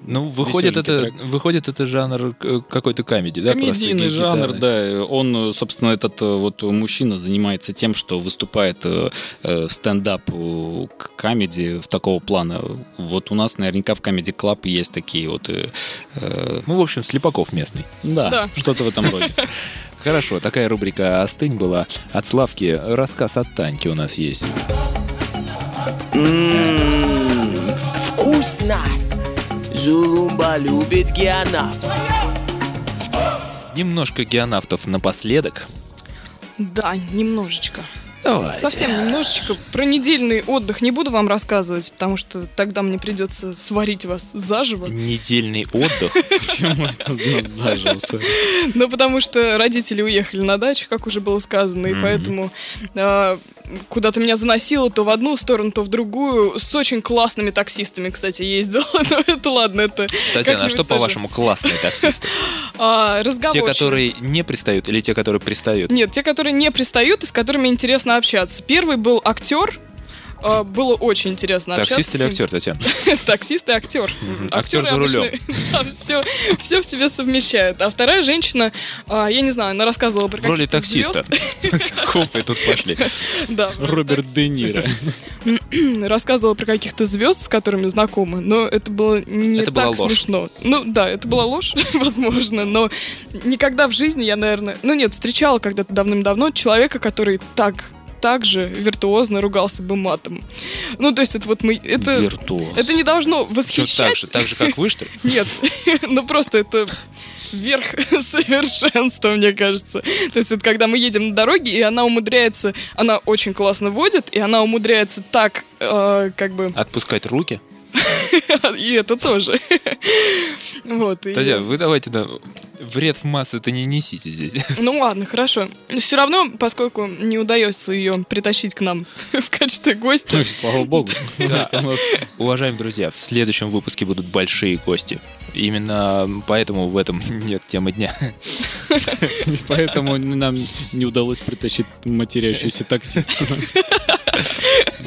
Speaker 3: Ну, выходит это,
Speaker 5: трек.
Speaker 3: выходит это жанр э, какой-то комедии, да?
Speaker 5: комедийный жанр, да. Он, собственно, этот э, вот мужчина занимается тем, что выступает э, в стендап к комедии в такого плана. Вот у нас наверняка в Comedy Club есть такие вот... э, э,
Speaker 3: Ну, в общем, Слепаков местный.
Speaker 5: да,
Speaker 4: Да.
Speaker 5: что-то в этом роде.
Speaker 3: Хорошо, такая рубрика «Остынь» была от Славки. Рассказ от Таньки у нас есть.
Speaker 8: Вкусно! Зулумба любит геонавт.
Speaker 3: Немножко геонавтов напоследок.
Speaker 4: Да, немножечко.
Speaker 3: Давайте.
Speaker 4: Совсем немножечко. Про недельный отдых не буду вам рассказывать, потому что тогда мне придется сварить вас заживо.
Speaker 3: Недельный отдых.
Speaker 5: Почему это нас заживо?
Speaker 4: Ну, потому что родители уехали на дачу, как уже было сказано, и поэтому а, куда-то меня заносило то в одну сторону, то в другую. С очень классными таксистами, кстати, ездила. Но это ладно, это...
Speaker 3: Татьяна, а что, по-вашему, классные таксисты?
Speaker 4: А,
Speaker 3: Те, которые не пристают или те, которые пристают?
Speaker 4: Нет, те, которые не пристают и с которыми интересно общаться. Первый был актер. а, Было очень интересно общаться.
Speaker 3: Таксист или актер, Татьяна?
Speaker 4: Таксист и актер.
Speaker 3: Актер за рулем.
Speaker 4: все, в себе совмещают. А вторая женщина, а, я не знаю, она рассказывала про
Speaker 3: В роли таксиста. Копы тут пошли.
Speaker 4: Да,
Speaker 5: Роберт Де Ниро.
Speaker 4: рассказывала про каких-то звезд, с которыми знакомы, но это было не так
Speaker 3: ложь.
Speaker 4: смешно. Ну да, это была ложь, возможно, но никогда в жизни я, наверное, ну нет, встречала когда-то давным-давно человека, который так так же виртуозно ругался бы матом. Ну, то есть это вот мы... Это,
Speaker 5: Виртуоз.
Speaker 4: это не должно
Speaker 3: Что,
Speaker 4: восхищать.
Speaker 3: так же, так же, как вы, что ли?
Speaker 4: Нет, ну просто это верх совершенства, мне кажется. То есть это когда мы едем на дороге, и она умудряется, она очень классно водит, и она умудряется так, э, как бы,
Speaker 3: Отпускать руки?
Speaker 4: и это тоже. Вот.
Speaker 3: Татьяна, вы давайте, да, вред в массы-то не несите здесь.
Speaker 4: Ну ладно, хорошо. Все равно, поскольку не удается ее притащить к нам в качестве гостя,
Speaker 5: Ну, слава богу. Нас
Speaker 3: Уважаемые друзья, в следующем выпуске будут большие гости. Именно поэтому в этом нет темы дня.
Speaker 5: Поэтому нам не удалось притащить матерящуюся таксистку.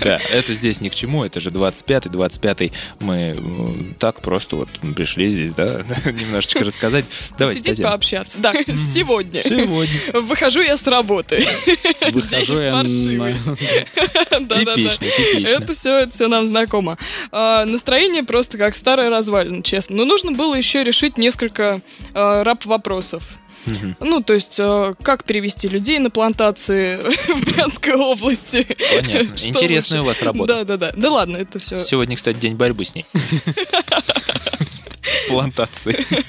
Speaker 3: Да, это здесь ни к чему, это же 25-й, 25-й. Мы э, так просто вот пришли здесь, да, немножечко рассказать. Давайте,
Speaker 4: сидеть
Speaker 3: Татьяна.
Speaker 4: пообщаться. Да, сегодня.
Speaker 3: Сегодня.
Speaker 4: Выхожу я с работы.
Speaker 5: Выхожу я.
Speaker 3: Типично, типично.
Speaker 4: Это все, это все нам знакомо. А, настроение просто как старая развалина, честно. Но нужно было еще решить несколько а, раб-вопросов. Ну, то есть, а, как перевести людей на плантации в Брянской области.
Speaker 3: Понятно. Интересная у вас работа.
Speaker 4: Да-да-да. Да ладно, это все.
Speaker 3: Сегодня, кстати, день борьбы с ней. Плантации.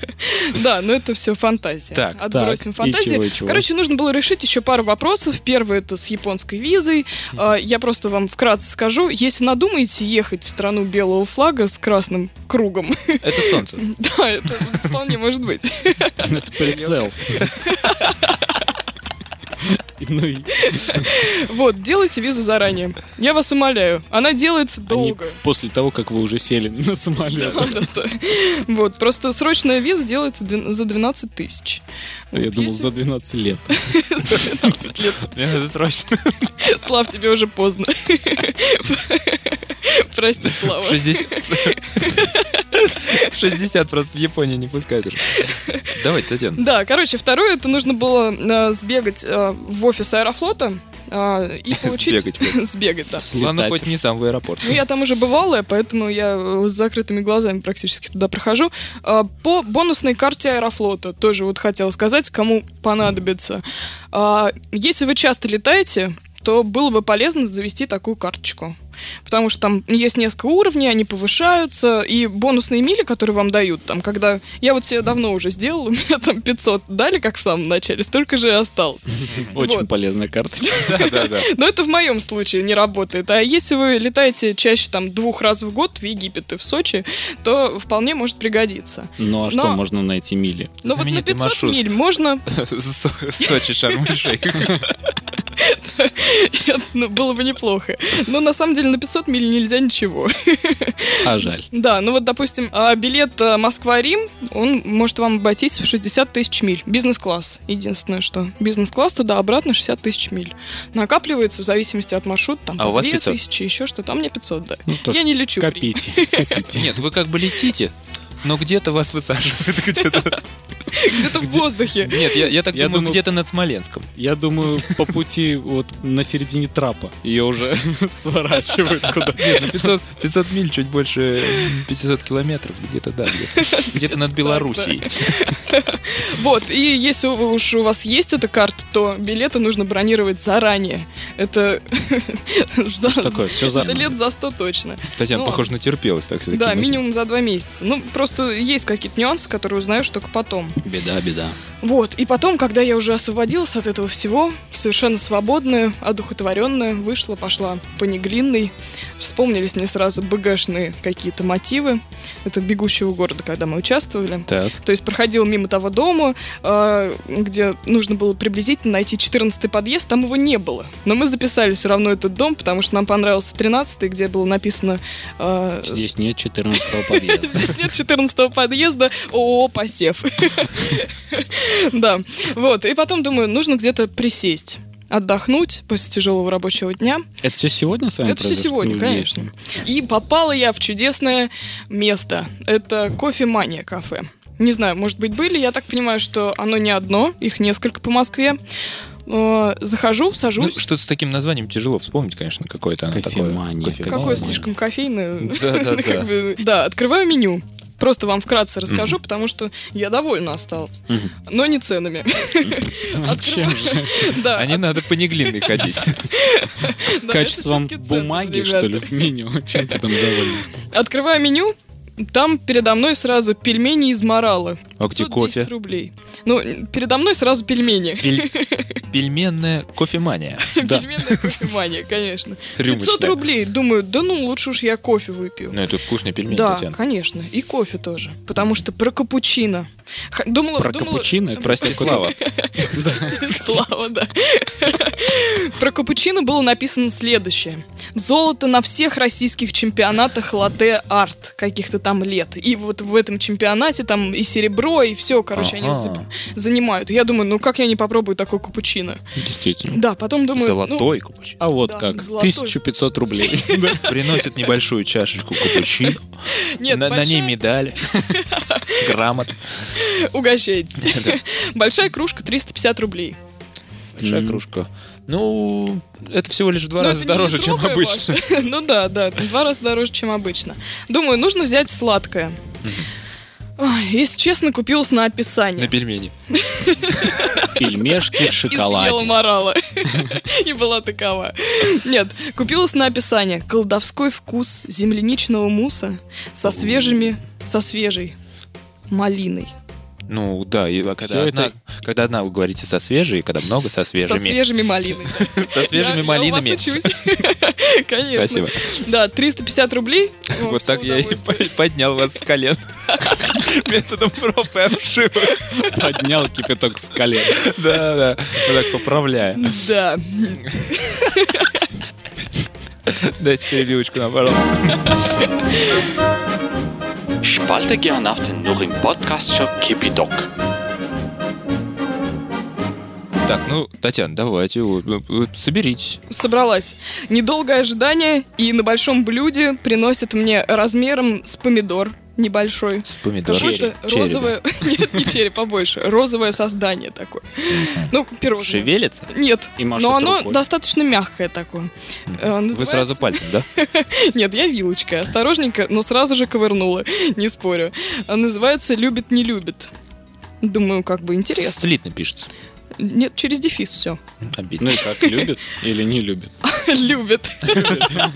Speaker 4: Да, но это все фантазия.
Speaker 3: Так,
Speaker 4: Отбросим
Speaker 5: так, и
Speaker 4: фантазию.
Speaker 5: чего, и чего?
Speaker 4: Короче, нужно было решить еще пару вопросов. Первый это с японской визой. А, Я просто вам вкратце скажу. Если надумаете ехать в страну белого флага с красным кругом,
Speaker 3: Это солнце.
Speaker 4: да, это вполне может быть.
Speaker 5: Это прицел. Ну и
Speaker 4: Вот, делайте визу заранее. Я вас умоляю. Она делается
Speaker 5: они
Speaker 4: долго.
Speaker 5: после того, как вы уже сели на самолет.
Speaker 4: Вот, просто срочная виза делается за 12 тысяч.
Speaker 5: Я
Speaker 4: Вот,
Speaker 5: думал,
Speaker 4: если-
Speaker 5: за 12 лет.
Speaker 4: за 12 лет.
Speaker 3: Срочно.
Speaker 4: Слав, тебе уже поздно. Прости, Слава.
Speaker 3: 60... 60 просто в Японии не пускают уже. Давайте, Татьяна.
Speaker 4: Да, короче, второе, это нужно было э, сбегать э, в офис Аэрофлота э, и получить...
Speaker 3: Сбегать.
Speaker 4: Сбегать, да.
Speaker 3: Ладно, хоть не сам в аэропорт.
Speaker 4: Ну, я там уже бывалая, поэтому я э, с закрытыми глазами практически туда прохожу. А, По бонусной карте Аэрофлота тоже вот хотела сказать, кому понадобится. А, Если вы часто летаете, то было бы полезно завести такую карточку. Потому что там есть несколько уровней, они повышаются, и бонусные мили, которые вам дают, там, когда... Я вот себе давно уже сделал, у меня там 500 дали, как в самом начале, столько же и осталось.
Speaker 5: Очень
Speaker 4: Вот.
Speaker 5: полезная карточка.
Speaker 4: Но это в моем случае не работает. А если вы летаете чаще там двух раз в год в Египет и в Сочи, то вполне может пригодиться.
Speaker 5: Ну а что
Speaker 4: Но-
Speaker 5: можно на эти мили?
Speaker 4: Но вот на
Speaker 3: Знаменитый
Speaker 4: 500
Speaker 3: маршрут.
Speaker 4: миль можно...
Speaker 3: Со- Сочи, Шарм-эль-Шейх.
Speaker 4: ну, было бы неплохо. Но на самом деле на 500 миль нельзя ничего.
Speaker 5: А жаль.
Speaker 4: Да, ну вот, допустим, а, билет а, Москва-Рим, он может вам обойтись в 60 тысяч миль. Бизнес-класс. Единственное, что бизнес-класс туда-обратно 60 тысяч миль. Накапливается в зависимости от маршрута, там,
Speaker 3: А у вас
Speaker 4: 2
Speaker 3: 500?
Speaker 4: тысячи, еще что-то. А мне 500, да.
Speaker 5: Ну что ж,
Speaker 4: Я не лечу.
Speaker 5: Копите, копите.
Speaker 3: Нет, вы как бы летите, но где-то вас высаживают, где-то...
Speaker 4: Где-то в воздухе.
Speaker 3: Нет, я, я так
Speaker 5: Я
Speaker 3: думаю,
Speaker 5: думаю-
Speaker 3: где-то над Смоленском.
Speaker 5: Я думаю, по пути вот на середине трапа ее уже сворачивают куда.
Speaker 3: Нет, ну 500, 500 миль, чуть больше 500 километров, где-то, да, где-то, где-то над Белоруссией.
Speaker 4: Вот, и если уж у вас есть эта карта, то билеты нужно бронировать заранее. Это...
Speaker 5: Ж такое? Всё за-
Speaker 4: лет за 100 точно.
Speaker 3: Татьяна,
Speaker 4: Ну,
Speaker 3: похоже, натерпелась, так сказать.
Speaker 4: Да, минимум за два месяца. Ну, просто есть какие-то нюансы, которые узнаешь только потом.
Speaker 5: Беда, беда.
Speaker 4: Вот, и потом, когда я уже освободилась от этого всего, совершенно свободная, одухотворенная, вышла, пошла по Неглинной, вспомнились мне сразу БГшные какие-то мотивы. Это «Бегущего города», когда мы участвовали.
Speaker 3: Так.
Speaker 4: То есть проходил мимо того дома, э, где нужно было приблизительно найти 14 подъезд, там его не было. Но мы записали все равно этот дом, потому что нам понравился 13 где было написано... э,
Speaker 5: Здесь нет 14 подъезда.
Speaker 4: Здесь нет 14 подъезда ООО «Посев». Да, вот. И потом думаю, нужно где-то присесть отдохнуть после тяжелого рабочего дня.
Speaker 5: Это все сегодня с вами
Speaker 4: Это все сегодня,
Speaker 5: Ну,
Speaker 4: конечно. И попала я в чудесное место. Это кофемания кафе. Не знаю, может быть, были. Я так понимаю, что оно не одно, их несколько по Москве. Э, Захожу,
Speaker 3: Ну,
Speaker 4: сажусь.
Speaker 3: что-то с таким названием тяжело вспомнить, конечно, какое-то оно такое.
Speaker 5: Кофемания.
Speaker 4: Какое слишком кофейное.
Speaker 3: Да, да, да.
Speaker 4: Да, открываю меню. Просто вам вкратце расскажу, потому что я довольна осталась. Но не ценами.
Speaker 5: Чем же?
Speaker 4: Да,
Speaker 3: А не надо по Неглинной ходить.
Speaker 5: Качеством бумаги, что ли, в меню? Чем ты там довольна?
Speaker 4: Открываю меню, там передо мной сразу пельмени из морала.
Speaker 3: А где
Speaker 4: 510
Speaker 3: кофе?
Speaker 4: рублей. Ну, передо мной сразу пельмени.
Speaker 3: Пель- Пельменная кофемания.
Speaker 5: Да.
Speaker 4: Пельменная кофемания, конечно. 500
Speaker 3: Рюмочная.
Speaker 4: рублей. Думаю, да ну, лучше уж я кофе выпью.
Speaker 3: Ну, это вкусный пельмень,
Speaker 4: Да,
Speaker 3: Татьяна.
Speaker 4: конечно. И кофе тоже. Потому что про капучино. Думала,
Speaker 5: Про
Speaker 4: думала-
Speaker 5: капучино?
Speaker 3: Прости, Слава.
Speaker 4: Слава, да. Про капучино было написано следующее. Золото на всех российских чемпионатах латте арт каких-то там лет. И вот в этом чемпионате там и серебро, и все, короче, они занимают. Я думаю, ну как я не попробую такой капучино?
Speaker 5: Действительно.
Speaker 4: Да, потом думаю... ну,
Speaker 3: Золотой капучино.
Speaker 5: А вот как,
Speaker 4: золотой.
Speaker 5: 1500 рублей.
Speaker 3: Приносит небольшую чашечку капучино.
Speaker 4: Нет,
Speaker 3: на, ней медаль. Грамот.
Speaker 4: угощайтесь. Большая кружка 350 рублей.
Speaker 3: Большая кружка. Ну, это всего лишь два
Speaker 4: Но
Speaker 3: раза дороже, чем обычно.
Speaker 4: Ну да, да, в два раза дороже, чем обычно. Думаю, нужно взять сладкое. Ой, если честно, купилась на описание.
Speaker 3: На пельмени.
Speaker 5: Пельмешки в
Speaker 4: И съела
Speaker 5: шоколаде.
Speaker 4: морала. И была такова. Нет, купилась на описание. Колдовской вкус земляничного муса со свежими, со свежей малиной.
Speaker 3: Ну, да, и когда, одна,
Speaker 5: это-
Speaker 3: когда одна вы говорите со свежей, когда много со свежими.
Speaker 4: Со свежими малиной. да.
Speaker 3: Со свежими малинами.
Speaker 4: Конечно.
Speaker 3: Спасибо.
Speaker 4: Да, 350 рублей.
Speaker 3: Вот так я и поднял вас с колен. Методом проб и обшивок.
Speaker 5: Поднял кипяток с колен.
Speaker 3: Да, да. Вот так поправляя.
Speaker 4: Да.
Speaker 3: Дайте перебивочку нам, пожалуйста.
Speaker 9: Spalte Gernaften noch im Podcast-Shop Kipidok.
Speaker 3: Так, ну, Татьяна, давайте, вот, соберитесь.
Speaker 4: Собралась. Недолгое ожидание, и на большом блюде приносят мне размером с помидор небольшой.
Speaker 3: С помидор.
Speaker 4: Какое-то
Speaker 3: Череп.
Speaker 4: розовое... Нет, не череп, побольше. Розовое создание такое. Ну, пирожное.
Speaker 3: Шевелится?
Speaker 4: Нет,
Speaker 5: И
Speaker 4: но оно
Speaker 5: рукой.
Speaker 4: достаточно мягкое такое. Э,
Speaker 3: Вы сразу пальцем, да?
Speaker 4: Нет, я вилочкой, осторожненько, но сразу же ковырнула, не спорю. Называется «Любит, не любит». Думаю, как бы интересно.
Speaker 3: Слитно пишется.
Speaker 4: Нет, через дефис все.
Speaker 5: Ну и как, любит или не любит?
Speaker 4: Любят.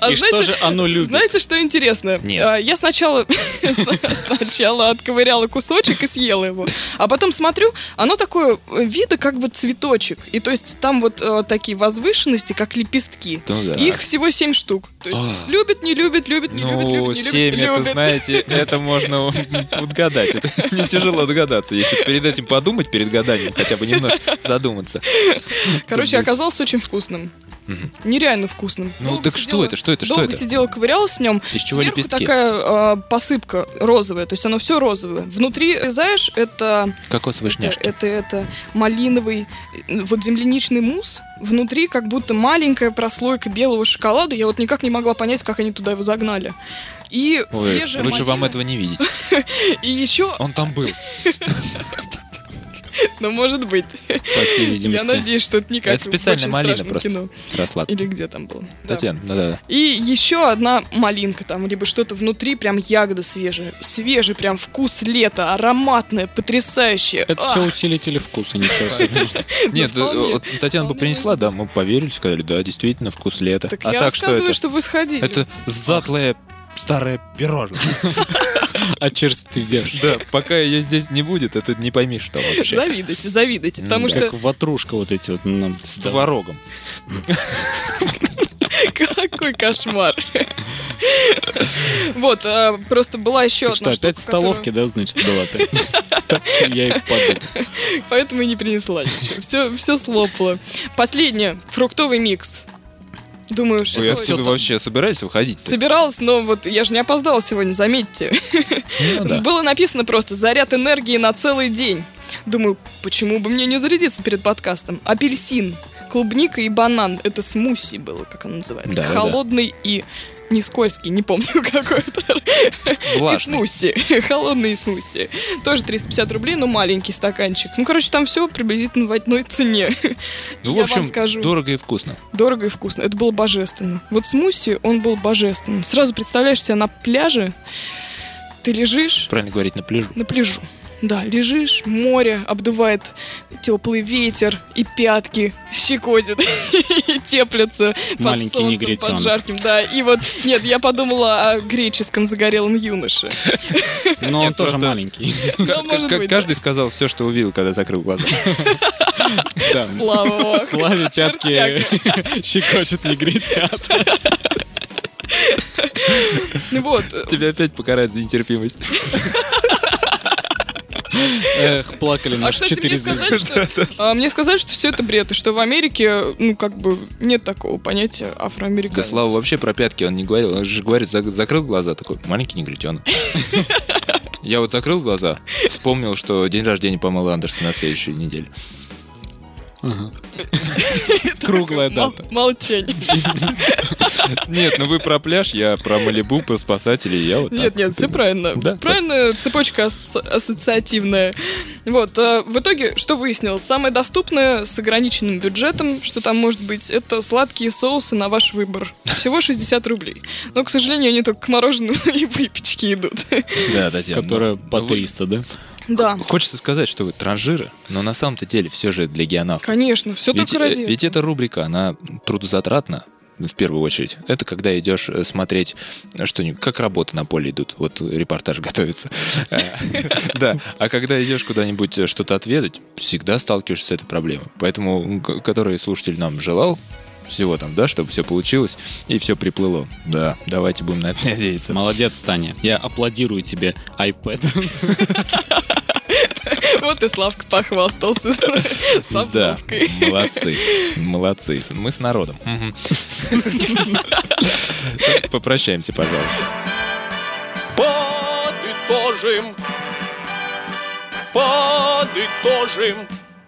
Speaker 4: А
Speaker 5: И что
Speaker 4: знаете-
Speaker 5: же оно любит?
Speaker 4: Знаете, что интересно?
Speaker 3: Нет.
Speaker 4: А, Я сначала, сначала отковыряла кусочек и съела его. А потом смотрю, оно такое э, вида как бы цветочек. И то есть там вот э, такие возвышенности, как лепестки.
Speaker 3: Ну.
Speaker 4: Их всего семь штук. То есть
Speaker 3: А.
Speaker 4: любит, не любит, любит, не любит,
Speaker 3: Ну,
Speaker 4: любит, не
Speaker 3: 7,
Speaker 4: любит,
Speaker 3: это,
Speaker 4: любит.
Speaker 3: знаете, это можно подгадать. Это не тяжело догадаться. Если перед этим подумать, перед гаданием, хотя бы немного задуматься.
Speaker 4: Короче, оказался очень вкусным. Нереально вкусным.
Speaker 3: Ну,
Speaker 4: Долго
Speaker 3: так что это, что это, что
Speaker 4: долго
Speaker 3: это?
Speaker 4: сидела, ковырялась в нем.
Speaker 3: Из чего
Speaker 4: Сверху
Speaker 3: лепестки?
Speaker 4: такая э, посыпка розовая, то есть оно все розовое. Внутри, знаешь, это
Speaker 3: Кокосовые
Speaker 4: это,
Speaker 3: шняшки.
Speaker 4: это, это малиновый, вот земляничный мусс. Внутри как будто маленькая прослойка белого шоколада. Я вот никак не могла понять, как они туда его загнали. И
Speaker 3: Ой,
Speaker 4: свежая
Speaker 3: лучше вам
Speaker 4: малина.
Speaker 3: этого не видеть.
Speaker 4: И еще,
Speaker 3: Он там был.
Speaker 4: ну может быть.
Speaker 5: По всей
Speaker 4: Я
Speaker 5: видимости.
Speaker 4: надеюсь, что это не как
Speaker 3: Это
Speaker 4: «Очень
Speaker 3: малина просто.
Speaker 4: кино».
Speaker 3: Росла.
Speaker 4: Или где там было. Да.
Speaker 3: Татьяна, да-да-да.
Speaker 4: И еще одна малинка там, либо что-то внутри, прям ягода свежая. Свежий прям вкус лета, ароматная, потрясающая.
Speaker 5: Это все усилители вкуса, ничего особенного.
Speaker 3: Нет,
Speaker 4: вполне,
Speaker 3: э, Татьяна бы принесла, да, мы поверили, сказали, да, действительно, вкус лета.
Speaker 4: Так
Speaker 3: а
Speaker 4: я рассказываю,
Speaker 3: это?
Speaker 4: что вы сходили.
Speaker 3: Это затлое старое пирожное.
Speaker 5: А черствешь.
Speaker 3: Да, пока ее здесь не будет, это не пойми, что вообще.
Speaker 4: Завидуйте, завидуйте, потому что
Speaker 5: Как ватрушка вот эти вот. нам-
Speaker 3: С творогом.
Speaker 4: какой кошмар. Вот, а, просто была еще одна
Speaker 5: что, опять в столовке, да, значит, была? Так Я и подумал.
Speaker 4: которую- Поэтому и не принесла ничего. Все, все слопало. Последнее. Фруктовый микс. Думаю, что
Speaker 3: Вы
Speaker 4: это?
Speaker 3: отсюда вообще собираетесь уходить?
Speaker 4: Собиралась, но вот я же не опоздала сегодня, заметьте.
Speaker 3: Ну да.
Speaker 4: Было написано просто «заряд энергии на целый день». Думаю, почему бы мне не зарядиться перед подкастом? Апельсин, клубника и банан. Это смуси было, как оно называется.
Speaker 3: Да, да, да.
Speaker 4: Холодный и не скользкий, не помню какой это. И смуси. Холодный смуси. Тоже 350 рублей, но маленький стаканчик. Ну, короче, там все приблизительно в одной цене.
Speaker 3: Ну, в общем,
Speaker 4: скажу.
Speaker 3: дорого и вкусно.
Speaker 4: Дорого и вкусно. Это было божественно. Вот смуси, он был божественный. Сразу представляешь себя на пляже, ты лежишь
Speaker 3: Правильно говорить, на пляжу.
Speaker 4: на пляжу. Да, лежишь, море обдувает теплый ветер, и пятки щекотит, и теплятся под
Speaker 5: Маленький
Speaker 4: солнцем,
Speaker 5: негритенок.
Speaker 4: под жарким. Да, и вот, нет, я подумала о греческом загорелом юноше.
Speaker 5: Но он тоже маленький.
Speaker 3: Каждый сказал все, что увидел, когда закрыл глаза.
Speaker 4: Слава богу.
Speaker 5: Славе пятки щекочет негритят.
Speaker 4: Ну Вот,
Speaker 3: Тебя опять покарать за нетерпимость.
Speaker 5: Эх, плакали
Speaker 4: А,
Speaker 5: наши четыре звезды.
Speaker 4: а, мне сказали, что все это бред, и что в Америке, ну, как бы, нет такого понятия
Speaker 3: Да
Speaker 4: афроамериканец.
Speaker 3: Слава вообще про пятки он не говорил. Он же говорит, зак- закрыл глаза, такой, маленький негритенок. Я вот закрыл глаза, вспомнил, что день рождения Памелы Андерса на следующей неделе.
Speaker 5: Круглая дата.
Speaker 4: Молчание.
Speaker 3: Нет, ну вы про пляж, я про Малибу, про спасателей, я вот
Speaker 4: Нет, нет, все правильно.
Speaker 3: Да,
Speaker 4: правильно, цепочка ассоциативная. Вот, а, в итоге, что выяснилось? Самое доступное с ограниченным бюджетом, что там может быть, это сладкие соусы на ваш выбор. Всего 60 рублей. Но, к сожалению, они только к мороженому и выпечке идут.
Speaker 3: Да, Татьяна.
Speaker 5: Которая
Speaker 3: ну,
Speaker 5: по
Speaker 3: вы-
Speaker 5: 300, да?
Speaker 4: Да,
Speaker 3: Хочется сказать, что вы транжиры, но на самом-то деле все же для геонавтов.
Speaker 4: конечно, все
Speaker 3: Ведь,
Speaker 4: только
Speaker 3: э,
Speaker 4: ради
Speaker 3: ведь эта рубрика, она трудозатратна, в первую очередь. Это когда идешь э, смотреть что-нибудь, как работы на поле идут. Вот репортаж готовится. Э, Да. А когда идешь куда-нибудь э, что-то отведать, всегда сталкиваешься с этой проблемой. Поэтому, который слушатель нам желал, всего там, да, чтобы все получилось и все приплыло. Да, давайте будем на это надеяться.
Speaker 5: Молодец, Таня. Я аплодирую тебе, iPad.
Speaker 4: Вот и Славка похвастался с
Speaker 3: Да, молодцы, молодцы. Мы с народом. Попрощаемся, пожалуйста.
Speaker 2: Подытожим. Подытожим.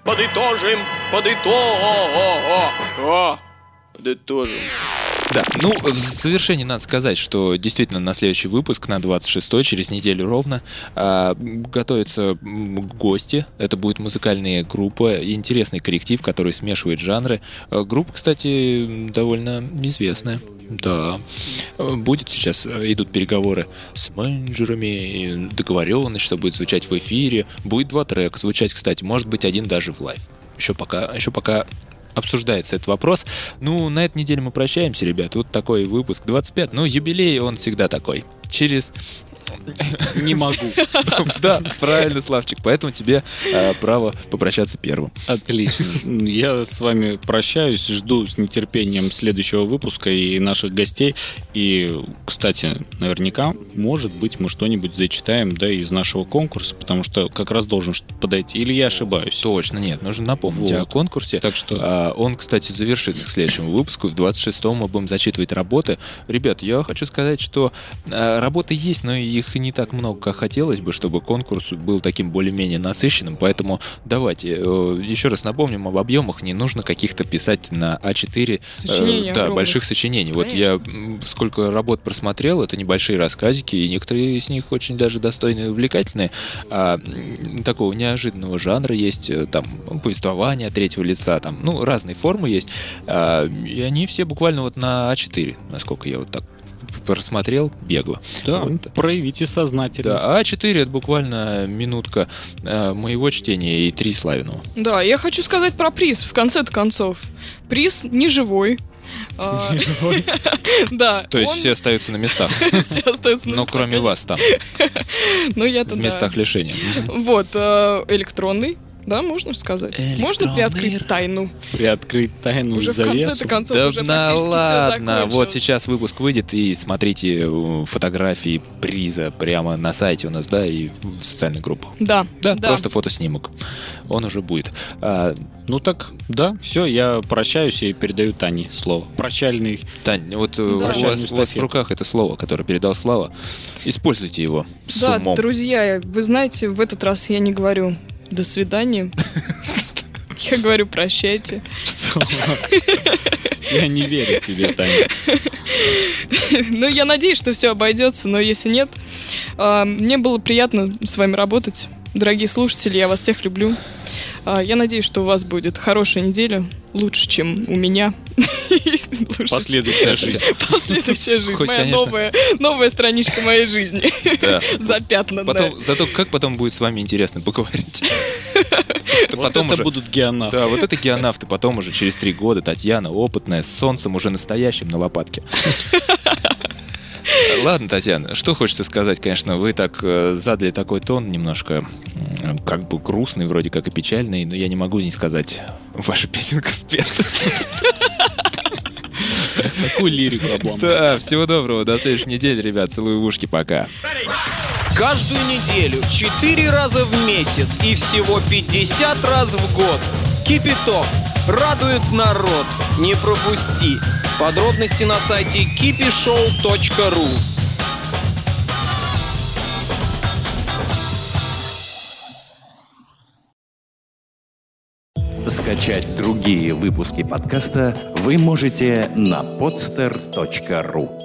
Speaker 2: Подытожим. Подытожим. Подытожим.
Speaker 3: Да, ну, в завершении надо сказать, что действительно на следующий выпуск, на 26 через неделю ровно, а, готовятся гости. Это будет музыкальная группа, интересный коллектив, который смешивает жанры. А, Группа, кстати, довольно известная. Да. Э, Будет сейчас, э, идут переговоры с менеджерами, договоренность, что будет звучать в эфире. Будет два трека звучать, кстати, может быть один даже в live. Еще пока, еще пока обсуждается этот вопрос. Ну, на этой неделе мы прощаемся, ребят. Вот такой выпуск 25. Ну, юбилей, он всегда такой. Через
Speaker 5: Не могу.
Speaker 3: Да, правильно, Славчик. Поэтому тебе э, право попрощаться первым.
Speaker 5: Отлично. Я с вами прощаюсь, жду с нетерпением следующего выпуска и наших гостей. И, кстати, наверняка, может быть, мы что-нибудь зачитаем, да, из нашего конкурса, потому что как раз должен подойти. Или я ошибаюсь?
Speaker 3: Точно, нет, нужно напомнить
Speaker 5: Вот.
Speaker 3: о конкурсе.
Speaker 5: Так что-
Speaker 3: А, он, кстати, завершится к следующему выпуску. В 26-м мы будем зачитывать работы. Ребят, я хочу сказать, что а, работы есть, но их не так много, как хотелось бы, чтобы конкурс был таким более-менее насыщенным. Поэтому давайте э, еще раз напомним об объемах. Не нужно каких-то писать на А4 э, да,
Speaker 4: огромных.
Speaker 3: больших сочинений. Вот я сколько работ просмотрел, это небольшие рассказики, и некоторые из них очень даже достойные и увлекательные. А, такого неожиданного жанра есть, э, там, повествование от третьего лица, там, ну, разные формы есть. А, и они все буквально вот на А4, насколько я вот так просмотрел бегло.
Speaker 5: Да,
Speaker 3: Вот.
Speaker 5: проявите сознательность.
Speaker 3: Да, А4 это буквально минутка э, моего чтения и три Славиного.
Speaker 4: Да, я хочу сказать про приз, в конце-то концов. Приз не живой. А, Да.
Speaker 3: То есть все остаются на местах,
Speaker 4: все остаются на
Speaker 3: но
Speaker 4: местах,
Speaker 3: кроме вас там,
Speaker 4: Ну, я-то
Speaker 3: в местах лишения.
Speaker 4: Вот, э, электронный. Да, можно сказать. Можно
Speaker 3: Электронный
Speaker 4: приоткрыть тайну.
Speaker 5: Приоткрыть тайную
Speaker 4: Уже в
Speaker 5: завесу.
Speaker 4: конце-то концов
Speaker 3: Да
Speaker 4: уже
Speaker 3: на
Speaker 4: всё
Speaker 3: ладно, вот сейчас выпуск выйдет и смотрите фотографии приза прямо на сайте у нас, да, и в социальных группах.
Speaker 4: Да,
Speaker 3: Да, просто фотоснимок. Он уже будет. А,
Speaker 5: Ну так, да, все, я прощаюсь и передаю Тане слово. Прощальный.
Speaker 3: Тань, вот э,
Speaker 4: Да.
Speaker 3: у, вас, у вас в руках это слово, которое передал Слава. Используйте его с
Speaker 4: Да,
Speaker 3: умом.
Speaker 4: друзья, вы знаете, в этот раз я не говорю «до свидания». Я говорю «прощайте».
Speaker 5: Что? Я не верю тебе, Таня.
Speaker 4: Ну, я надеюсь, что все обойдется, но если нет, а, мне было приятно с вами работать. Дорогие слушатели, я вас всех люблю. А, Я надеюсь, что у вас будет хорошая неделя, лучше, чем у меня.
Speaker 5: Последующая жизнь.
Speaker 4: Последующая жизнь.
Speaker 3: Хоть,
Speaker 4: Моя
Speaker 3: конечно.
Speaker 4: новая, новая страничка моей жизни.
Speaker 3: Да.
Speaker 4: Запятнанная.
Speaker 3: Потом, зато как потом будет с вами интересно поговорить. Это
Speaker 5: Вот
Speaker 3: потом
Speaker 5: это
Speaker 3: уже-
Speaker 5: будут геонавты.
Speaker 3: Да, вот это геонавты. Потом уже через три года Татьяна, опытная, с солнцем уже настоящим на лопатке. Ладно, Татьяна, что хочется сказать, конечно, вы так э, задали такой тон немножко как бы грустный, вроде как и печальный, но я не могу не сказать, ваша песенка спета.
Speaker 5: Такую лирику обломал.
Speaker 3: Да, всего доброго, до следующей недели, ребят, целую в ушки, пока.
Speaker 8: Каждую неделю, 4 раза в месяц и всего 50 раз в год. Кипяток. Радует народ. Не пропусти. Подробности на сайте kipishow.ru
Speaker 1: Скачать другие выпуски подкаста вы можете на podster.ru